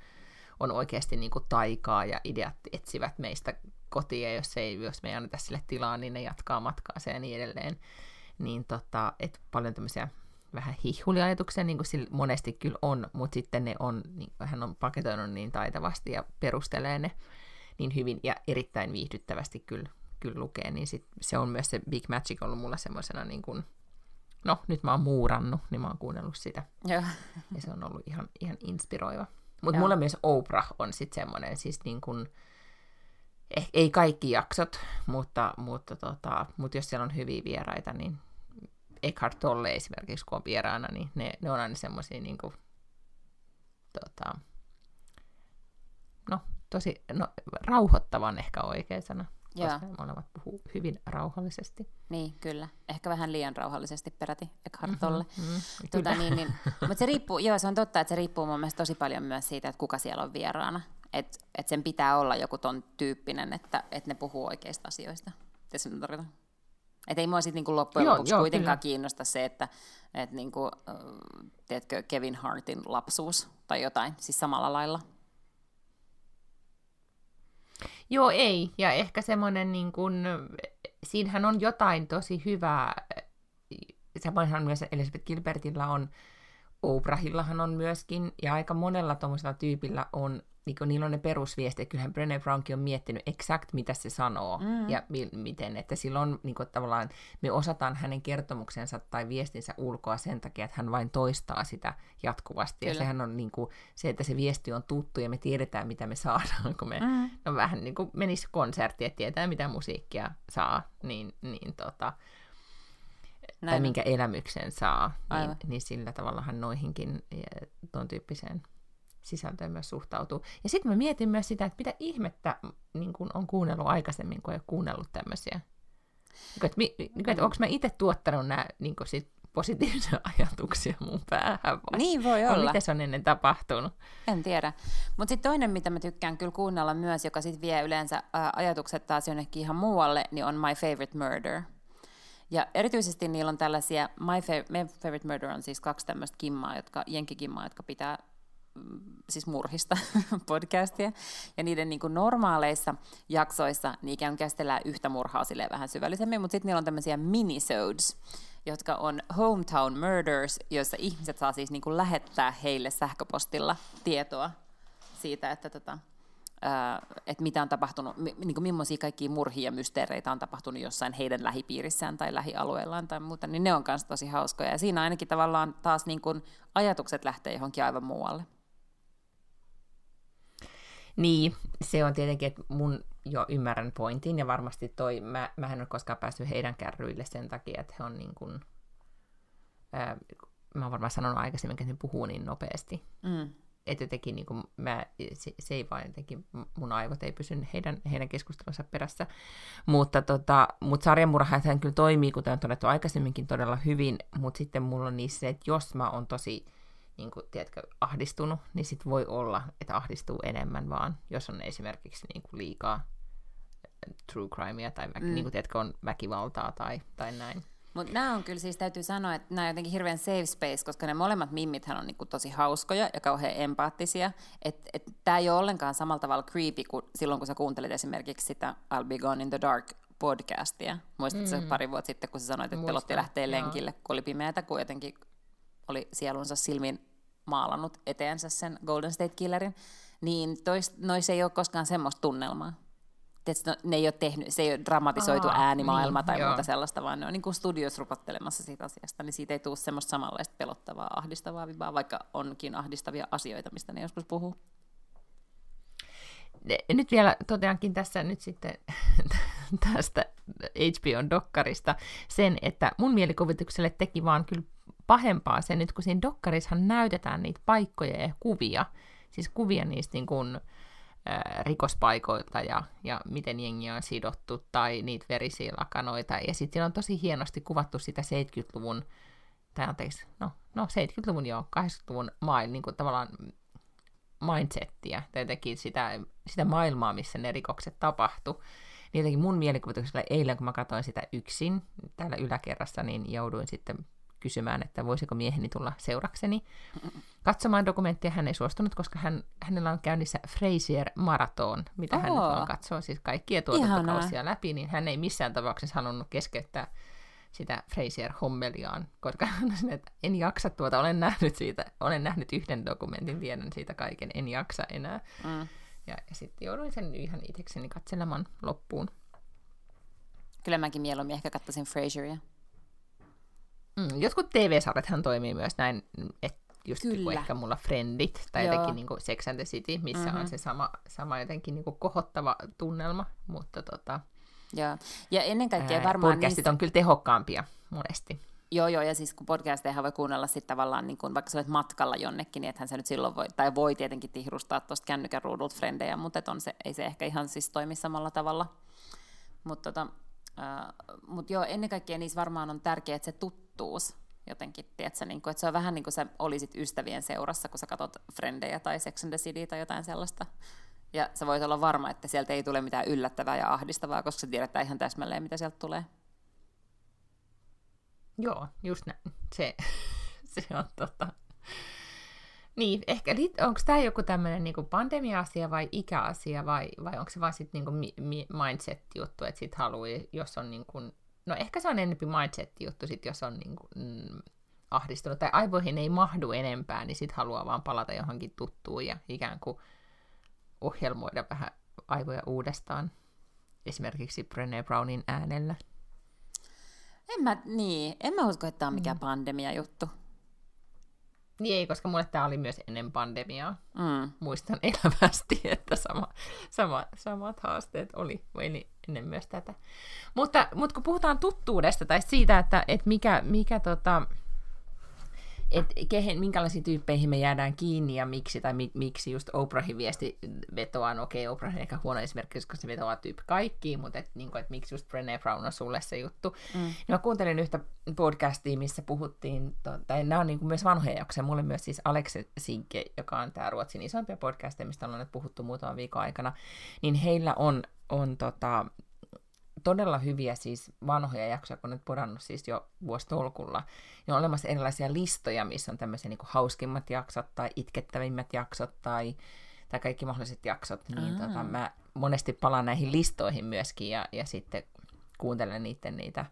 on oikeasti niin kuin taikaa ja ideat etsivät meistä kotiin, ja jos, ei, jos me ei anneta sille tilaa, niin ne jatkaa matkaa ja niin edelleen. Niin tota, että paljon tämmöisiä vähän hihuliajatuksia, niin kuin sillä monesti kyllä on, mutta sitten ne on, niin, hän on paketoinut niin taitavasti ja perustelee ne niin hyvin ja erittäin viihdyttävästi kyllä kyllä lukee, niin sit se on myös se Big Magic ollut mulla semmoisena niin kuin, no nyt mä oon muurannut, niin mä oon kuunnellut sitä. Ja, ja se on ollut ihan, ihan inspiroiva. Mutta mulla myös Oprah on sitten semmoinen, siis niin kuin, eh, ei kaikki jaksot, mutta, mutta, tota, mutta jos siellä on hyviä vieraita, niin Eckhart Tolle esimerkiksi, kun on vieraana, niin ne, ne on aina semmoisia niin kuin, tota, no, tosi, no, rauhoittavan ehkä oikea sana koska Joo. molemmat puhuu hyvin rauhallisesti. Niin, kyllä. Ehkä vähän liian rauhallisesti peräti Eckhart Tolle. Mm-hmm, mm, tuota, niin, niin. Mutta se riippuu, joo, se on totta, että se riippuu mun mielestä tosi paljon myös siitä, että kuka siellä on vieraana. Että et sen pitää olla joku ton tyyppinen, että et ne puhuu oikeista asioista. Tässä nyt tarkoitan. Että ei mua sitten niinku loppujen joo, lopuksi joo, kuitenkaan kyllä. kiinnosta se, että et niinku, teetkö Kevin Hartin lapsuus tai jotain, siis samalla lailla. Joo, ei. Ja ehkä semmoinen, niin kuin, siinähän on jotain tosi hyvää. Samoinhan myös Elizabeth Gilbertilla on, Oprahillahan on myöskin, ja aika monella tuommoisella tyypillä on niin kuin niillä on ne perusviestit, kyllähän Brené Brownkin on miettinyt exakt, mitä se sanoo mm. ja mi- miten, että silloin niin kuin, tavallaan me osataan hänen kertomuksensa tai viestinsä ulkoa sen takia, että hän vain toistaa sitä jatkuvasti. Kyllä. Ja sehän on niin kuin, se, että se viesti on tuttu ja me tiedetään, mitä me saadaan, kun me mm. no, vähän niin kuin menisi konsertti, että tietää, mitä musiikkia saa, niin, niin tota, Näin. tai minkä elämyksen saa, niin, niin sillä tavallahan noihinkin tuon tyyppiseen sisältöön myös suhtautuu. Ja sitten mä mietin myös sitä, että mitä ihmettä niin kun on kuunnellut aikaisemmin, kun ei ole kuunnellut tämmöisiä. Niin että, niin että onko mä itse tuottanut nämä niin sit positiivisia ajatuksia mun päähän vai? Niin voi olla. Miten se on ennen tapahtunut? En tiedä. Mutta sitten toinen, mitä mä tykkään kyllä kuunnella myös, joka sitten vie yleensä ää, ajatukset taas jonnekin ihan muualle, niin on My Favorite Murder. Ja erityisesti niillä on tällaisia, My, Fa- My Favorite Murder on siis kaksi tämmöistä kimmaa, jotka, jenkkikimmaa, jotka pitää siis murhista podcastia, ja niiden niin kuin normaaleissa jaksoissa niin ikään kuin käsitellään yhtä murhaa silleen vähän syvällisemmin, mutta sitten niillä on tämmöisiä minisodes, jotka on Hometown Murders, joissa ihmiset saa siis niin kuin lähettää heille sähköpostilla tietoa siitä, että tota, että mitä on tapahtunut, niin kuin millaisia kaikkia murhia ja mysteereitä on tapahtunut jossain heidän lähipiirissään tai lähialueellaan tai muuta, niin ne on myös tosi hauskoja. Ja siinä ainakin tavallaan taas niin kuin ajatukset lähtee johonkin aivan muualle. Niin, se on tietenkin, että mun jo ymmärrän pointin, ja varmasti toi, mä, mä en ole koskaan päässyt heidän kärryille sen takia, että he on niin kuin, ää, mä oon varmaan sanonut aikaisemmin, että he puhuu niin nopeasti. Mm että jotenkin niin kuin mä, se, se ei vaan jotenkin, mun aivot ei pysy heidän, heidän keskustelunsa perässä. Mutta, tota, mutta sarjamurhaat hän kyllä toimii, kuten on todettu aikaisemminkin, todella hyvin, mutta sitten mulla on niissä se, että jos mä oon tosi niin kuin, tiedätkö, ahdistunut, niin sit voi olla, että ahdistuu enemmän vaan, jos on esimerkiksi niin kuin liikaa true crimea tai väki, mm. niin kuin, tiedätkö, on väkivaltaa tai, tai näin. Mutta nämä on kyllä siis, täytyy sanoa, että nämä on jotenkin hirveän safe space, koska ne molemmat mimmithän on niinku tosi hauskoja ja kauhean empaattisia. Että et, tämä ei ole ollenkaan samalla tavalla creepy kuin silloin, kun sä kuuntelit esimerkiksi sitä I'll Be Gone in the Dark podcastia. Muistatko mm. pari vuotta sitten, kun sä sanoit, että Muistan, pelotti lähteä lenkille, kun oli pimeätä, kun jotenkin oli sielunsa silmin maalannut eteensä sen Golden State Killerin. Niin tois, noissa ei ole koskaan semmoista tunnelmaa tietysti, no, ne ei ole tehnyt, se ei ole dramatisoitu Aa, äänimaailma niin, tai joo. muuta sellaista, vaan ne on niin kuin studios rupottelemassa siitä asiasta, niin siitä ei tule semmoista samanlaista pelottavaa, ahdistavaa vibaa, vaikka onkin ahdistavia asioita, mistä ne joskus puhuu. Nyt vielä toteankin tässä nyt sitten tästä HBO-dokkarista sen, että mun mielikuvitukselle teki vaan kyllä pahempaa sen nyt, kun siinä dokkarissahan näytetään niitä paikkoja ja kuvia, siis kuvia niistä niin kuin, rikospaikoilta ja, ja miten jengi on sidottu tai niitä verisiä lakanoita. Ja sitten on tosi hienosti kuvattu sitä 70-luvun, tai anteeksi, no, no 70-luvun jo, 80-luvun mail, niin kuin tavallaan mindsettiä, tai jotenkin sitä, sitä maailmaa, missä ne rikokset tapahtu. Niin jotenkin mun mielikuvituksella eilen, kun mä katsoin sitä yksin täällä yläkerrassa, niin jouduin sitten kysymään, että voisiko mieheni tulla seurakseni katsomaan dokumenttia. Hän ei suostunut, koska hän, hänellä on käynnissä Frazier Marathon, mitä hän nyt on katsoo, siis kaikkia tuotantokausia läpi, niin hän ei missään tapauksessa halunnut keskeyttää sitä Frazier-hommeliaan, koska hän että en jaksa tuota, olen nähnyt siitä, olen nähnyt yhden dokumentin, tiedän siitä kaiken, en jaksa enää. Mm. Ja, ja sitten jouduin sen ihan itsekseni katselemaan loppuun. Kyllä mäkin mieluummin ehkä katsoisin Frasieria. Mm, jotkut TV-sarjathan toimii myös näin, että just Kyllä. Kuin ehkä mulla Friendit, tai Joo. jotenkin niin kuin Sex and the City, missä mm-hmm. on se sama, sama jotenkin niin kuin kohottava tunnelma, mutta tota, Joo. Ja ennen kaikkea ää, varmaan Podcastit niistä... on kyllä tehokkaampia monesti. Joo, joo, ja siis kun podcasteja voi kuunnella sitten tavallaan, niin kun, vaikka sä olet matkalla jonnekin, niin ethän se nyt silloin voi, tai voi tietenkin tihrustaa tuosta kännykän ruudulta frendejä, mutta on se, ei se ehkä ihan siis toimi samalla tavalla. Mutta tota, mut joo, ennen kaikkea niissä varmaan on tärkeää, että se tuttuus jotenkin, tiedätkö, niin kuin, että se on vähän niin kuin sä olisit ystävien seurassa, kun sä katsot Frendejä tai Sex and the City tai jotain sellaista. Ja sä voit olla varma, että sieltä ei tule mitään yllättävää ja ahdistavaa, koska sä tiedät ihan täsmälleen, mitä sieltä tulee. Joo, just näin. Se, se on tota... Niin, ehkä onko tämä joku tämmöinen niinku pandemia-asia vai ikäasia vai, vai onko se vaan sitten niinku mi, mi, mindset-juttu, että sit haluaa, jos on niinku no ehkä se on enemmän mindset-juttu sit, jos on niin kuin, mm, ahdistunut tai aivoihin ei mahdu enempää, niin sitten haluaa vaan palata johonkin tuttuun ja ikään kuin ohjelmoida vähän aivoja uudestaan. Esimerkiksi Brené Brownin äänellä. En mä, niin, en mä usko, että tämä on mikään mm. pandemia-juttu. Niin ei, koska mulle tämä oli myös ennen pandemiaa. Mm. Muistan elävästi, että sama, sama, samat haasteet oli eli ennen myös tätä. Mutta, mutta kun puhutaan tuttuudesta tai siitä, että, että mikä, mikä tota, että kehen, minkälaisiin tyyppeihin me jäädään kiinni ja miksi, tai mi, miksi just Oprahin viesti vetoaa, no okei, okay, Oprah on ehkä huono esimerkki, koska se vetoaa tyyppi kaikkiin, mutta et, niin kuin, että miksi just Brené Brown on sulle se juttu. Mm. Niin mä kuuntelin yhtä podcastia, missä puhuttiin, to, tai nämä on niin kuin myös vanhoja jaksoja, mulle myös siis Alex Sinke, joka on tämä Ruotsin isoimpia podcasteja, mistä ollaan nyt puhuttu muutaman viikon aikana, niin heillä on, on tota, todella hyviä siis vanhoja jaksoja, kun nyt podannut siis jo vuositolkulla. Ja on olemassa erilaisia listoja, missä on tämmöisiä niin hauskimmat jaksot tai itkettävimmät jaksot tai, tai kaikki mahdolliset jaksot. Niin tota, mä monesti palaan näihin listoihin myöskin ja, ja sitten kuuntelen niiden niitä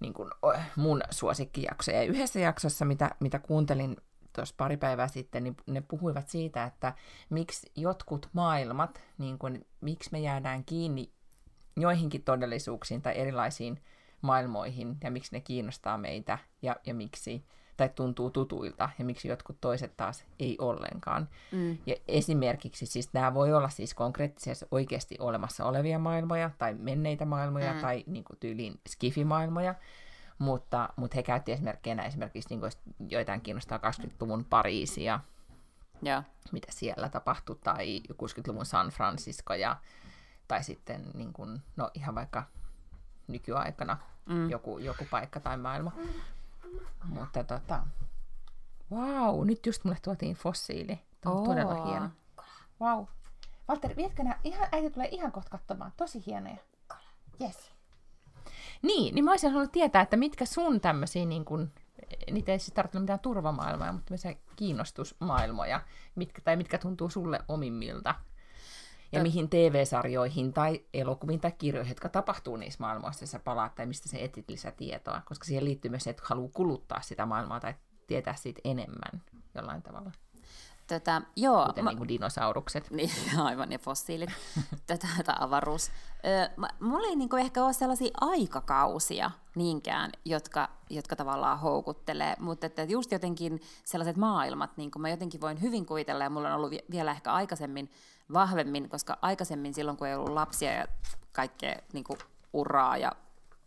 niin kuin, mun suosikkijaksoja. Ja yhdessä jaksossa, mitä, mitä kuuntelin tuossa pari päivää sitten, niin ne puhuivat siitä, että miksi jotkut maailmat, niin kuin, miksi me jäädään kiinni joihinkin todellisuuksiin tai erilaisiin maailmoihin, ja miksi ne kiinnostaa meitä, ja, ja miksi, tai tuntuu tutuilta, ja miksi jotkut toiset taas ei ollenkaan. Mm. Ja esimerkiksi siis nämä voi olla siis konkreettisesti oikeasti olemassa olevia maailmoja, tai menneitä maailmoja, mm. tai niin kuin tyyliin skifimaailmoja, mutta, mutta he käytti esimerkkeinä esimerkiksi niin kuin, joitain kiinnostaa 20-luvun Pariisia, ja. mitä siellä tapahtui, tai 60-luvun San Francisco, ja, tai sitten niin kuin, no ihan vaikka nykyaikana mm. joku, joku paikka tai maailma. Mutta tota, wow, nyt just mulle tuotiin fossiili. Tämä on oh. todella hieno. Wow. Valtteri, vietkö nää? Ihan, äiti tulee ihan kohta katsomaan. Tosi hienoja. Yes. Niin, niin mä olisin halunnut tietää, että mitkä sun tämmöisiä, niin kun, niitä ei siis tarvitse mitään turvamaailmoja, mutta tämmöisiä kiinnostusmaailmoja, mitkä, tai mitkä tuntuu sulle omimmilta. Ja Tö... mihin TV-sarjoihin tai elokuviin tai kirjoihin, jotka tapahtuu niissä maailmoissa, sä palaat, tai mistä sä etit lisätietoa, koska siihen liittyy myös se, että haluaa kuluttaa sitä maailmaa tai tietää siitä enemmän jollain tavalla. Tätä, joo, Kuten mä, niin kuin dinosaurukset. Niin, aivan, ja fossiilit. tätä, tätä avaruus. Ö, mä, mulla ei niin kuin ehkä ole sellaisia aikakausia niinkään, jotka, jotka tavallaan houkuttelee, mutta että just jotenkin sellaiset maailmat, niin kuin mä jotenkin voin hyvin kuvitella, ja mulla on ollut vielä ehkä aikaisemmin vahvemmin, koska aikaisemmin silloin, kun ei ollut lapsia ja kaikkea niin kuin uraa ja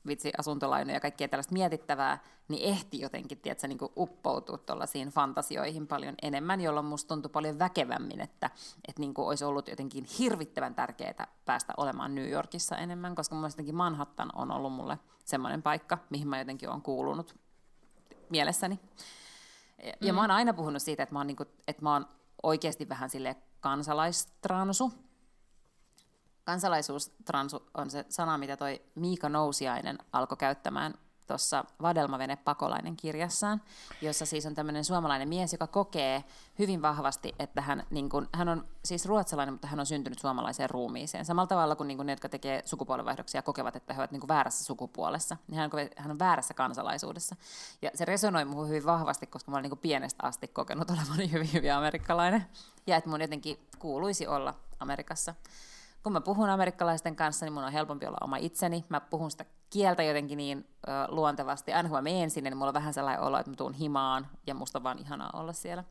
vitsi asuntolainoja ja kaikkea tällaista mietittävää, niin ehti jotenkin, tiedätkö, niin uppoutua tuollaisiin fantasioihin paljon enemmän, jolloin musta tuntui paljon väkevämmin, että, että niin kuin olisi ollut jotenkin hirvittävän tärkeää päästä olemaan New Yorkissa enemmän, koska mun jotenkin Manhattan on ollut mulle semmoinen paikka, mihin mä jotenkin olen kuulunut mielessäni. Ja mm. mä oon aina puhunut siitä, että mä oon, niin kuin, että mä oon oikeasti vähän sille kansalaistransu, kansalaisuustransu on se sana, mitä toi Miika Nousiainen alkoi käyttämään tuossa Vadelmavene pakolainen kirjassaan, jossa siis on tämmöinen suomalainen mies, joka kokee hyvin vahvasti, että hän, niin kun, hän on siis ruotsalainen, mutta hän on syntynyt suomalaiseen ruumiiseen. Samalla tavalla kuin, niin kun ne, jotka tekee sukupuolenvaihdoksia, kokevat, että he ovat niin väärässä sukupuolessa, niin hän on, hän on väärässä kansalaisuudessa. Ja se resonoi muuhun hyvin vahvasti, koska mä olen niin pienestä asti kokenut olevani hyvin, hyvin amerikkalainen. Ja että mun jotenkin kuuluisi olla Amerikassa kun mä puhun amerikkalaisten kanssa, niin mun on helpompi olla oma itseni. Mä puhun sitä kieltä jotenkin niin ö, luontevasti. Aina kun mä menen sinne, niin mulla on vähän sellainen olo, että mä tuun himaan ja musta on vaan ihanaa olla siellä.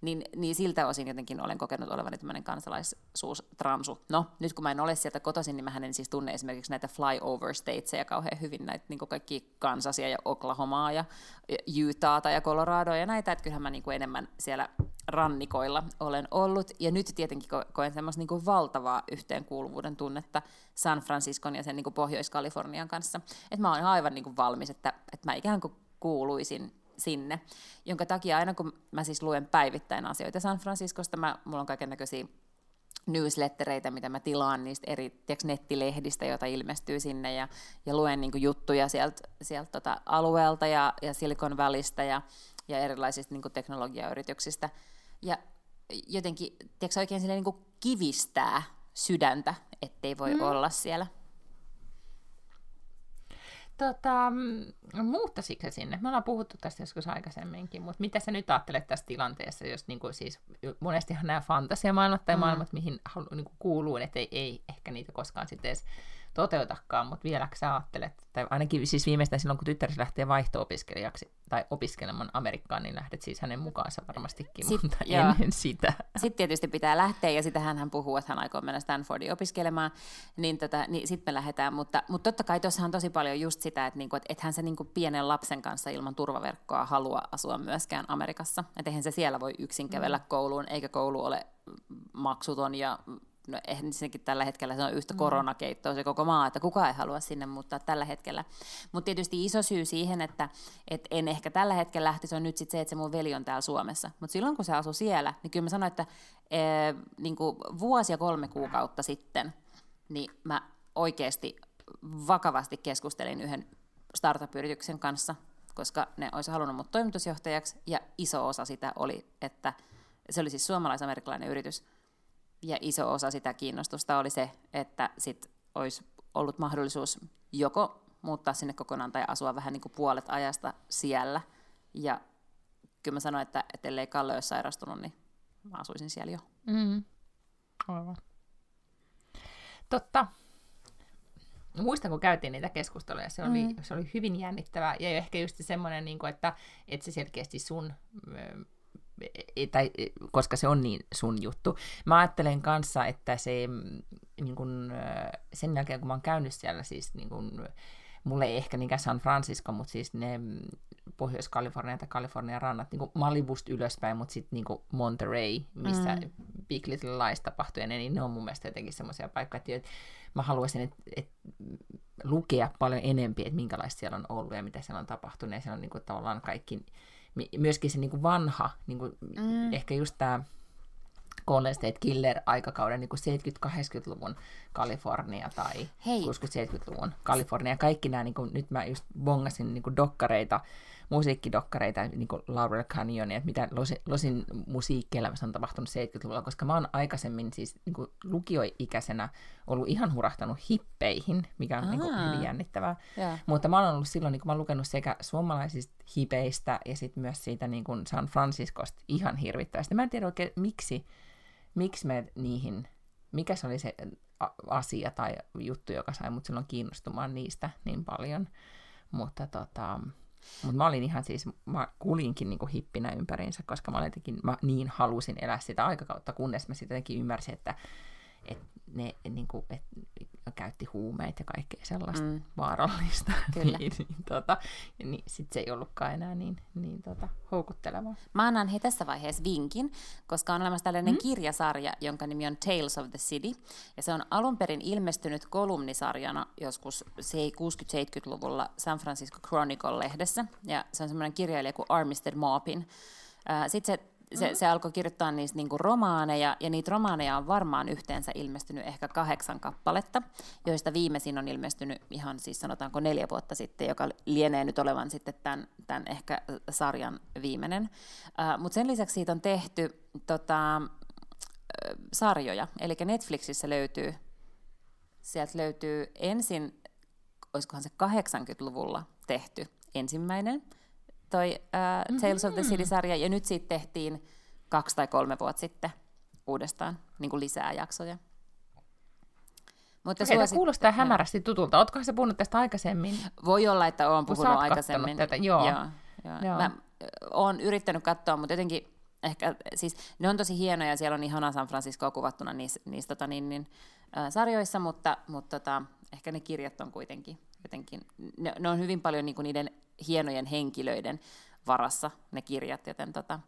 Niin, niin siltä osin jotenkin olen kokenut olevani tämmöinen kansalaisuustransu. No, nyt kun mä en ole sieltä kotoisin, niin mä en siis tunne esimerkiksi näitä flyover statesia kauhean hyvin, näitä niin kaikki Kansasia ja Oklahomaa ja Utahta ja Coloradoa ja näitä, että kyllähän mä niin kuin enemmän siellä rannikoilla olen ollut. Ja nyt tietenkin ko- koen semmoista niin valtavaa yhteenkuuluvuuden tunnetta San Franciscon ja sen niin Pohjois-Kalifornian kanssa. Että mä oon aivan niin kuin valmis, että, että mä ikään kuin kuuluisin sinne, jonka takia aina kun mä siis luen päivittäin asioita San Franciscosta, mä, mulla on kaiken näköisiä newslettereitä, mitä mä tilaan niistä eri tiiäks, nettilehdistä, joita ilmestyy sinne, ja, ja luen niin juttuja sieltä sielt, tota, alueelta ja, ja Silicon Valleystä ja, ja erilaisista niin teknologiayrityksistä. Ja jotenkin, tiedätkö, oikein silleen, niin kivistää sydäntä, ettei voi mm. olla siellä. Tota, muuttasitko sinne? Me ollaan puhuttu tästä joskus aikaisemminkin, mutta mitä sä nyt ajattelet tässä tilanteessa, jos niin kuin, siis, monestihan nämä fantasiamaailmat tai mm. maailmat, mihin halu, niin kuin kuuluu, että ei, ei ehkä niitä koskaan sitten edes toteutakaan, mutta vieläkö sä ajattelet, tai ainakin siis viimeistään silloin, kun tyttärisi lähtee vaihto-opiskelijaksi tai opiskelemaan Amerikkaan, niin lähdet siis hänen mukaansa varmastikin, Sit, mutta joo. ennen sitä. Sitten tietysti pitää lähteä, ja sitä hän puhuu, että hän aikoo mennä Stanfordiin opiskelemaan, niin, tota, niin sitten me lähdetään, mutta, mutta totta kai tuossa on tosi paljon just sitä, että, niinku, että ethän se niinku pienen lapsen kanssa ilman turvaverkkoa halua asua myöskään Amerikassa, että eihän se siellä voi yksin kävellä mm. kouluun, eikä koulu ole maksuton ja no ensinnäkin tällä hetkellä se on yhtä mm. koronakeittoa se koko maa, että kukaan ei halua sinne muuttaa tällä hetkellä. Mutta tietysti iso syy siihen, että et en ehkä tällä hetkellä lähtisi, on nyt sit se, että se mun veli on täällä Suomessa. Mutta silloin kun se asui siellä, niin kyllä mä sanoin, että e, niin vuosi ja kolme kuukautta sitten, niin mä oikeasti vakavasti keskustelin yhden startup-yrityksen kanssa, koska ne olisi halunnut mut toimitusjohtajaksi, ja iso osa sitä oli, että se oli siis suomalais-amerikkalainen yritys, ja iso osa sitä kiinnostusta oli se, että sit olisi ollut mahdollisuus joko muuttaa sinne kokonaan tai asua vähän niin kuin puolet ajasta siellä. Ja kyllä mä sanoin, että, että ellei Kalle olisi sairastunut, niin mä asuisin siellä jo. Mm. Aivan. Totta. Muistan, kun käytiin niitä keskusteluja, se oli, mm. se oli hyvin jännittävää ja ehkä just semmoinen, niin kuin, että, että se selkeästi sun tai, koska se on niin sun juttu. Mä ajattelen kanssa, että se mm, niin kun, sen jälkeen, kun mä oon käynyt siellä siis niin kun, mulle ei ehkä niinkään San Francisco, mutta siis ne mm, Pohjois-Kalifornia tai Kalifornian rannat, niin Malibust ylöspäin, mutta sitten niin Monterey, missä mm. Big Little Lies tapahtui, ja ne, niin ne on mun mielestä jotenkin semmoisia paikkoja, että mä haluaisin et, et, lukea paljon enempi, että minkälaista siellä on ollut ja mitä siellä on tapahtunut, ja siellä on niin kuin, tavallaan kaikki, myöskin se niin kuin vanha, niin kuin, mm. ehkä just tämä Golden State Killer-aikakauden niin 70-80-luvun Kalifornia tai 60-70-luvun Kalifornia. Kaikki nämä, niin kuin, nyt mä just bongasin niin kuin dokkareita, musiikkidokkareita, niin kuin Laurel Canyon, että mitä Losin, Losin musiikkielämässä on tapahtunut 70-luvulla, koska mä oon aikaisemmin siis niin kuin lukioikäisenä ollut ihan hurahtanut hippeihin, mikä on niin kuin, hyvin jännittävää. Yeah. Mutta mä oon ollut silloin, niin kuin mä oon lukenut sekä suomalaisista hipeistä ja sitten myös siitä niin kuin San Franciscosta ihan hirvittävästi. Mä en tiedä oikein, miksi miksi me niihin, mikä se oli se asia tai juttu, joka sai mut silloin kiinnostumaan niistä niin paljon. Mutta tota, mutta mä olin ihan siis, mä kulinkin niinku hippinä ympäriinsä, koska mä, jotenkin, mä niin halusin elää sitä aikakautta, kunnes mä sitten jotenkin ymmärsin, että et ne niinku, et käytti huumeita ja kaikkea sellaista mm. vaarallista. Kyllä. niin, niin, tota, niin sitten se ei ollutkaan enää niin, niin tota, houkuttelevaa. Mä annan hei tässä vaiheessa vinkin, koska on olemassa tällainen mm. kirjasarja, jonka nimi on Tales of the City. Ja se on alun perin ilmestynyt kolumnisarjana joskus 60-70-luvulla San Francisco Chronicle-lehdessä. Ja se on semmoinen kirjailija kuin Armistead Maupin. Sitten se se, mm-hmm. se alkoi kirjoittaa niistä niinku romaaneja, ja niitä romaaneja on varmaan yhteensä ilmestynyt ehkä kahdeksan kappaletta, joista viimeisin on ilmestynyt ihan siis sanotaanko neljä vuotta sitten, joka lienee nyt olevan sitten tämän, tämän ehkä sarjan viimeinen. Uh, Mutta sen lisäksi siitä on tehty tota, uh, sarjoja, eli Netflixissä löytyy, sieltä löytyy ensin, olisikohan se 80-luvulla tehty ensimmäinen, toi uh, Tales mm-hmm. of the mm-hmm. City-sarja, ja nyt siitä tehtiin kaksi tai kolme vuotta sitten uudestaan niin kuin lisää jaksoja. Mutta Okei, suosit... kuulostaa hämärästi tutulta. Oletko se puhunut tästä aikaisemmin? Voi olla, että olen puhunut aikaisemmin. Tätä, joo. joo, joo. joo. Mä olen yrittänyt katsoa, mutta jotenkin ehkä, siis ne on tosi hienoja, siellä on ihana San Francisco kuvattuna niissä, niissä tota, niin, niin, äh, sarjoissa, mutta, mutta tota, ehkä ne kirjat on kuitenkin jotenkin, ne, ne on hyvin paljon niin kuin niiden hienojen henkilöiden varassa ne kirjat, joten, tota,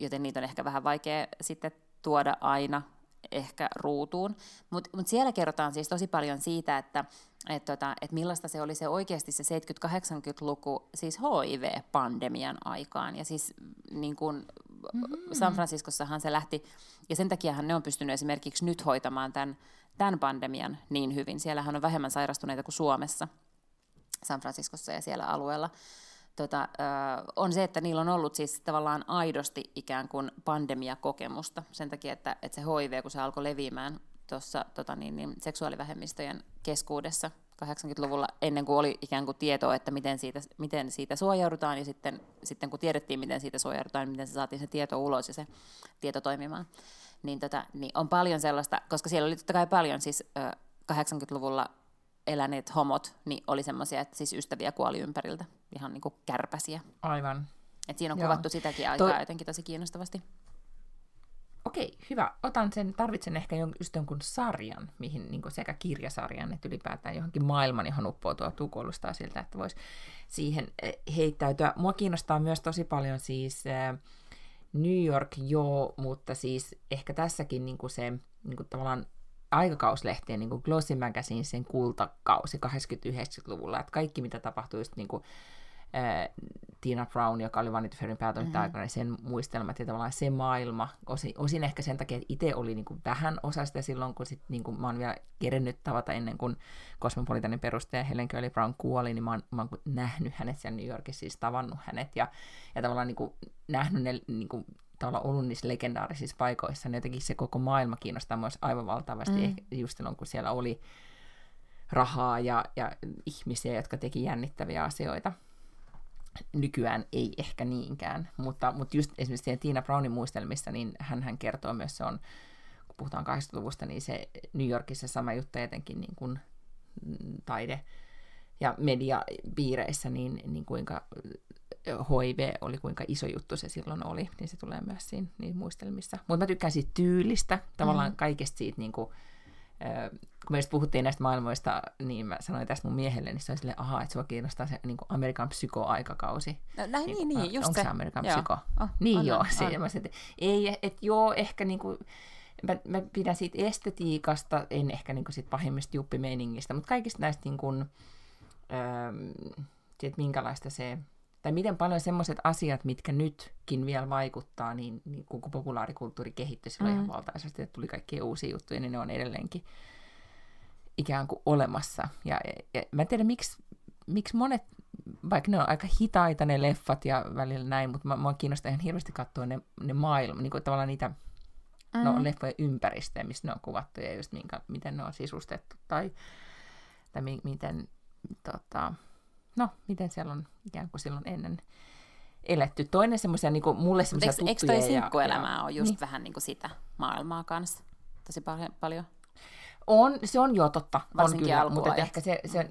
joten niitä on ehkä vähän vaikea sitten tuoda aina ehkä ruutuun. Mutta mut siellä kerrotaan siis tosi paljon siitä, että et tota, et millaista se oli se oikeasti se 70-80-luku siis HIV-pandemian aikaan. Ja siis niin kun, mm-hmm. San Franciscossahan se lähti, ja sen takiahan ne on pystynyt esimerkiksi nyt hoitamaan tämän, tämän pandemian niin hyvin. Siellähän on vähemmän sairastuneita kuin Suomessa – San Franciscossa ja siellä alueella, tota, on se, että niillä on ollut siis tavallaan aidosti ikään kuin pandemiakokemusta. Sen takia, että, että se HIV, kun se alkoi leviämään tuossa tota niin, niin, seksuaalivähemmistöjen keskuudessa 80-luvulla, ennen kuin oli ikään kuin tietoa, että miten siitä, miten siitä suojaudutaan, ja sitten, sitten kun tiedettiin, miten siitä suojaudutaan, niin miten se saatiin se tieto ulos ja se tieto toimimaan, niin, tota, niin on paljon sellaista, koska siellä oli totta kai paljon siis 80-luvulla eläneet homot niin oli semmoisia, että siis ystäviä kuoli ympäriltä, ihan niin kuin kärpäsiä. Aivan. Et siinä on Joo. kuvattu sitäkin aikaa to... jotenkin tosi kiinnostavasti. Okei, hyvä. Otan sen, tarvitsen ehkä just jonkun sarjan, mihin niin sekä kirjasarjan että ylipäätään johonkin maailman, johon uppoutua tukolustaa siltä, että voisi siihen eh, heittäytyä. Mua kiinnostaa myös tosi paljon siis äh, New York, joo, mutta siis ehkä tässäkin niin se niin tavallaan aikakauslehtien niin kuin Glossy Magazine, sen kultakausi 80-90-luvulla, että kaikki mitä tapahtui just niin kuin, ää, Tina Brown, joka oli Vanity Fairin päätoimittaja mm-hmm. aikana, sen muistelmat ja tavallaan se maailma, osin, osin ehkä sen takia, että itse oli niin kuin vähän osa sitä silloin, kun sit, niin kuin mä oon vielä kerennyt tavata ennen kuin Cosmopolitanin perustaja Helen Curly Brown kuoli, niin mä oon, mä oon nähnyt hänet siellä New Yorkissa, siis tavannut hänet ja, ja tavallaan niin kuin nähnyt ne niin kuin, tavallaan ollut niissä legendaarisissa paikoissa, niin jotenkin se koko maailma kiinnostaa myös aivan valtavasti, mm. ehkä just silloin, kun siellä oli rahaa ja, ja ihmisiä, jotka teki jännittäviä asioita. Nykyään ei ehkä niinkään, mutta, mutta just esimerkiksi siinä Tina Brownin muistelmissa, niin hän, hän kertoo myös, se on, kun puhutaan 80-luvusta, niin se New Yorkissa sama juttu etenkin niin kuin taide- ja mediapiireissä, niin, niin kuinka HIV oli, kuinka iso juttu se silloin oli, niin se tulee myös siinä niin muistelmissa. Mutta mä tykkään siitä tyylistä, tavallaan mm. kaikesta siitä, niin kuin, kun me just puhuttiin näistä maailmoista, niin mä sanoin tästä mun miehelle, niin se oli silleen, aha, että sua kiinnostaa se niin Amerikan psykoaikakausi. No, näin, niin, niin, niin just onko se. Amerikan joo. psyko? Oh, niin on, joo, on, se, on. Mä sanoin, että ei, että joo, ehkä niin kuin, mä, mä pidän siitä estetiikasta, en ehkä niin kuin siitä pahimmista juppimeiningistä, mutta kaikista näistä niin kuin, öö, siitä, minkälaista se, tai miten paljon semmoiset asiat, mitkä nytkin vielä vaikuttaa, niin, niin kun populaarikulttuuri kehittyi silloin mm. ihan valtaisesti, että tuli kaikkia uusia juttuja, niin ne on edelleenkin ikään kuin olemassa. Ja, ja, ja mä en tiedä, miksi, miksi monet, vaikka ne on aika hitaita ne leffat ja välillä näin, mutta mä, mä kiinnostaa ihan hirveästi katsoa ne, ne maailma, niin kuin tavallaan niitä mm. no, leffojen ympäristöjä, missä ne on kuvattu ja just minkä, miten ne on sisustettu tai, tai mi, miten, tota, no, miten siellä on ikään kuin silloin ennen eletty. Toinen semmoisia, niin kuin mulle semmoisia Eikö, eikö tuttuja. toi sinkkuelämää ja- ole just niin. vähän niin kuin sitä maailmaa kanssa? Tosi paljon. paljon. On, se on jo totta. On Varsinkin kyllä, mutta ehkä se, se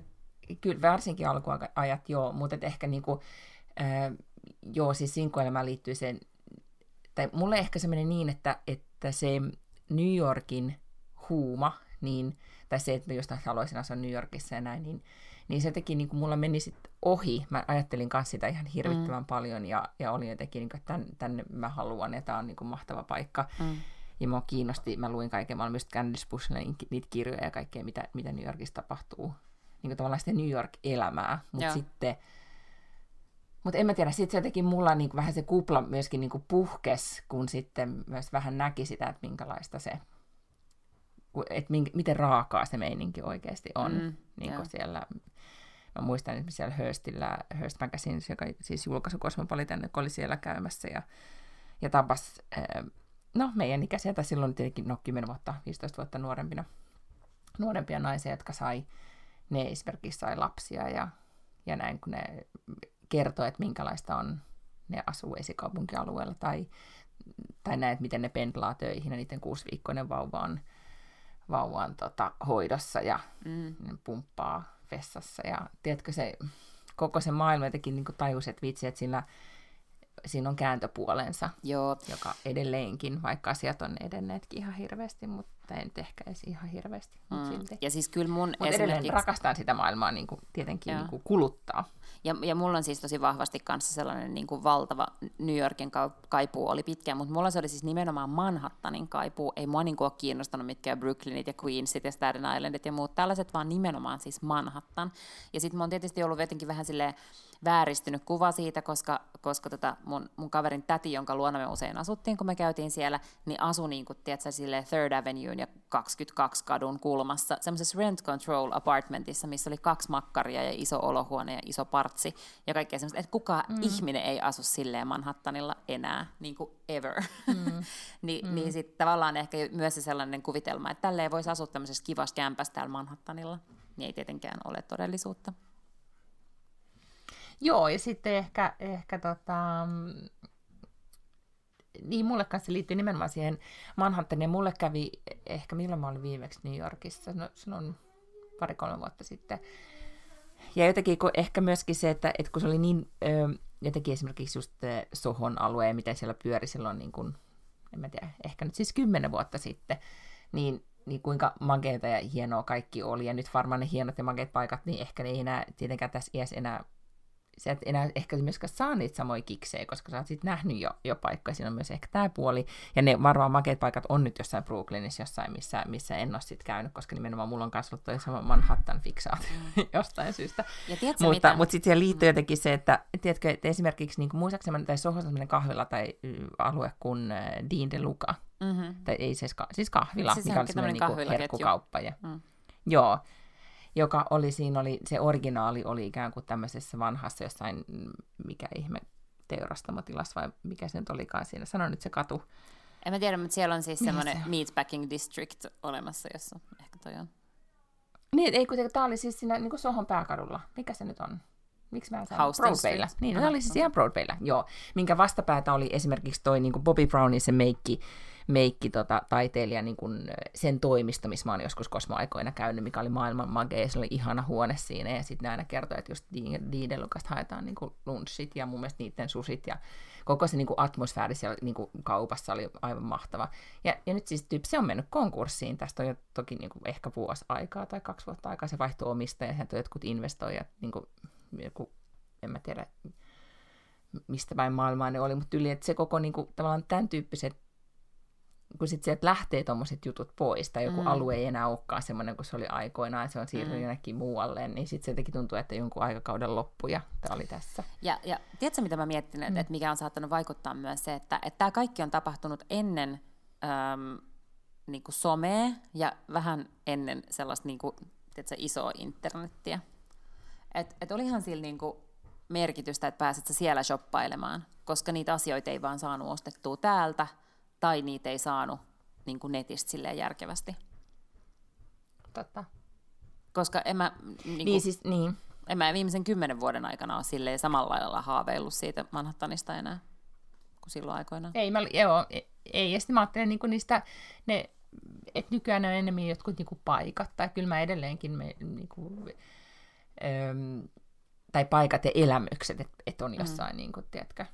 kyllä varsinkin alkuajat joo, mutta ehkä niinku, äh, joo, siis sinkkuelämään liittyy se, tai mulle ehkä se menee niin, että, että se New Yorkin huuma, niin, tai se, että mä jostain haluaisin asua New Yorkissa ja näin, niin, niin se teki, niin kuin mulla meni sitten ohi. Mä ajattelin kanssa sitä ihan hirvittävän mm. paljon ja, ja oli jotenkin, niin kuin, että tänne, tänne mä haluan ja tämä on niin kuin mahtava paikka. Mm. Ja mua kiinnosti, mä luin kaiken, mä olin myös Candice Bushlin niitä kirjoja ja kaikkea, mitä, mitä New Yorkissa tapahtuu. Niin kuin tavallaan sitä New York-elämää. Mutta sitten, mutta en mä tiedä, sitten se jotenkin mulla niin vähän se kupla myöskin niin kuin puhkes, kun sitten myös vähän näki sitä, että minkälaista se, että mink, miten raakaa se meininki oikeasti on. Mm, niin kuin siellä, mä muistan esimerkiksi siellä Hearstillä, Hearst Magazine, joka siis julkaisu Cosmopolitan, joka oli siellä käymässä ja, ja tapas, ää, no meidän ikäisiä, tai silloin tietenkin no 10 vuotta, 15 vuotta nuorempina, nuorempia naisia, jotka sai, ne esimerkiksi sai lapsia ja, ja näin, kun ne kertoo, että minkälaista on, ne asuu esikaupunkialueella tai, tai näin, että miten ne pendlaa töihin ja niiden kuusiviikkoinen vauva on, vauva on tota, hoidossa ja Mm. ne pumppaa vessassa ja tiedätkö se, koko se maailma jotenkin niin tajus, että vitsi, että sillä, siinä on kääntöpuolensa, Joo, joka edelleenkin, vaikka asiat on edenneetkin ihan hirveästi, mutta ei nyt ehkä edes ihan hirveästi, mutta mm. silti. ja siis kyllä mun edelleen esimerkiksi... rakastan sitä maailmaa niin kuin, tietenkin Joo. niin kuin kuluttaa. Ja, ja mulla on siis tosi vahvasti kanssa sellainen niin kuin valtava New Yorkin ka- kaipuu oli pitkään, mutta mulla se oli siis nimenomaan Manhattanin kaipuu. Ei mua niin kuin ole kiinnostanut mitkään Brooklynit ja Queensit ja Staten Islandit ja muut tällaiset, vaan nimenomaan siis Manhattan. Ja sitten mä oon tietysti ollut jotenkin vähän silleen vääristynyt kuva siitä, koska, koska tota mun, mun kaverin täti, jonka luona me usein asuttiin, kun me käytiin siellä, niin asui niin kuin, tiedätkö, silleen Third Avenuen ja 22 kadun kulmassa, semmoisessa rent control apartmentissa, missä oli kaksi makkaria ja iso olohuone ja iso partsi ja kaikkea semmoista, että kukaan mm. ihminen ei asu silleen Manhattanilla enää, niin kuin ever. Mm. Ni, mm. Niin sitten tavallaan ehkä myös se sellainen kuvitelma, että tälleen voisi asua tämmöisessä kivassa kämpässä täällä Manhattanilla, niin ei tietenkään ole todellisuutta. Joo, ja sitten ehkä, ehkä tota, mm, niin mulle kanssa liittyy nimenomaan siihen Manhattaniin. Ja mulle kävi ehkä milloin mä olin viimeksi New Yorkissa, no, se on pari-kolme vuotta sitten. Ja jotenkin kun ehkä myöskin se, että, että kun se oli niin, ö, jotenkin esimerkiksi just Sohon alue ja miten siellä pyöri silloin, niin kuin, en mä tiedä, ehkä nyt siis kymmenen vuotta sitten, niin, niin kuinka makeita ja hienoa kaikki oli. Ja nyt varmaan ne hienot ja makeat paikat, niin ehkä ne ei enää tietenkään tässä iässä enää sä et enää ehkä myöskään saa niitä samoja kiksejä, koska sä oot sit nähnyt jo, jo paikkoja, siinä on myös ehkä tämä puoli, ja ne varmaan makeat paikat on nyt jossain Brooklynissa, jossain, missä, missä en ole sit käynyt, koska nimenomaan mulla on kanssa ollut toi sama Manhattan fiksaat mm. jostain syystä. Ja tiedätkö, mutta, mitä? mutta sitten siihen liittyy mm. jotenkin se, että, tiedätkö, että esimerkiksi niin muistaakseni, tai Sohossa on kahvila tai alue kuin Dean de Luca, mm-hmm. tai ei siis, siis kahvila, siis mikä on semmoinen niin herkkukauppa. Ja, mm. Joo, joka oli, siinä oli, se originaali oli ikään kuin tämmöisessä vanhassa jossain, mikä ihme, teurastamotilas vai mikä se nyt olikaan siinä. Sano nyt se katu. En mä tiedä, mutta siellä on siis semmoinen se meatpacking district olemassa, jossa ehkä toi on. Niin, ei kun tämä oli siis siinä niin Sohon pääkadulla. Mikä se nyt on? Miksi mä sanon? Broadwaylla. Niin, no, oli siis ihan Broadwaylla, joo. Minkä vastapäätä oli esimerkiksi toi niin Bobby Brownin se meikki, meikki tota, taiteilija niin kun sen toimisto, missä mä oon joskus kosmoaikoina käynyt, mikä oli maailman magea, se oli ihana huone siinä, ja sitten ne aina kertoi, että just Diidelukasta haetaan niin lunchit ja mun mielestä niiden susit, ja koko se niin kuin atmosfääri siellä niin kuin kaupassa oli aivan mahtava. Ja, ja nyt siis tyyppi, se on mennyt konkurssiin, tästä on jo toki niin kuin ehkä vuosi aikaa tai kaksi vuotta aikaa, se vaihtoi omistaja, ja jotkut investoijat, niin kuin, joku, en mä tiedä, mistä päin maailmaa ne oli, mutta yli, että se koko niin kuin, tavallaan tämän tyyppiset kun sitten sieltä lähtee tuommoiset jutut pois, tai joku mm. alue ei enää olekaan semmoinen kuin se oli aikoinaan, se on siirtynyt mm. jonnekin muualle, niin sitten se jotenkin tuntuu, että jonkun aikakauden loppu, ja tämä oli tässä. Ja, ja tiedätkö, mitä mä mietin, mm. että mikä on saattanut vaikuttaa myös se, että tämä kaikki on tapahtunut ennen äm, niin kuin somea, ja vähän ennen sellaista niin kuin, tiedätkö, isoa internettiä. Että et olihan sillä niin kuin merkitystä, että pääset sä siellä shoppailemaan, koska niitä asioita ei vaan saanut ostettua täältä, tai niitä ei saanut niin kuin netistä silleen järkevästi. Totta. Koska en mä, niin kuin, niin, siis, niin. En mä viimeisen kymmenen vuoden aikana ole silleen samalla lailla haaveillut siitä Manhattanista enää kuin silloin aikoina. Ei, mä, joo, ei. Ja sitten mä ajattelen niin niistä, ne, että nykyään on enemmän jotkut niin kuin paikat, tai kyllä mä edelleenkin, me, niin kuin, äm, tai paikat ja elämykset, että et on mm. jossain, mm. niin kuin, tiedätkö,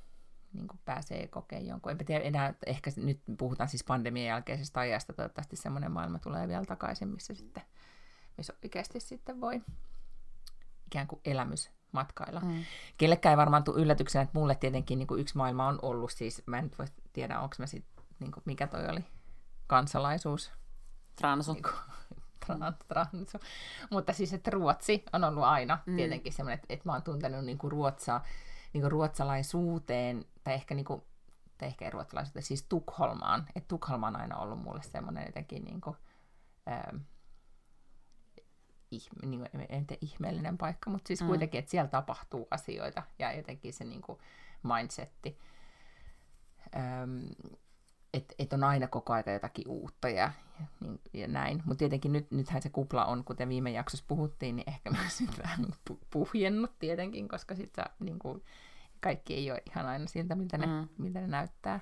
niin kuin pääsee kokemaan jonkun. En tiedä enää, ehkä nyt puhutaan siis pandemian jälkeisestä ajasta, toivottavasti semmoinen maailma tulee vielä takaisin, missä sitten missä oikeasti sitten voi ikään kuin elämys matkailla. Mm. Kellekään ei varmaan tule yllätyksenä, että mulle tietenkin niin kuin yksi maailma on ollut, siis mä en nyt voi tiedä, onko mä sitten, niin kuin, mikä toi oli, kansalaisuus. Transu. Niin kuin, tran, transu. Mutta siis, että Ruotsi on ollut aina mm. tietenkin semmoinen, että, että mä oon tuntenut niin kuin Ruotsaa, niin kuin ruotsalaisuuteen, tai ehkä, niin kuin, tai ehkä ruotsalaisuuteen, siis Tukholmaan. Että Tukholma on aina ollut mulle semmoinen jotenkin niin kuin, ää, ihme, niin kuin, en tiedä, ihmeellinen paikka, mutta siis mm. kuitenkin, että siellä tapahtuu asioita ja jotenkin se niin kuin mindsetti. Ähm, että et on aina koko aika jotakin uutta ja, ja, niin, ja näin. Mutta tietenkin nyt, nythän se kupla on, kuten viime jaksossa puhuttiin, niin ehkä myös nyt vähän puhjennut tietenkin, koska sitten niin kuin, kaikki ei ole ihan aina siltä, miltä ne, mm. miltä ne näyttää.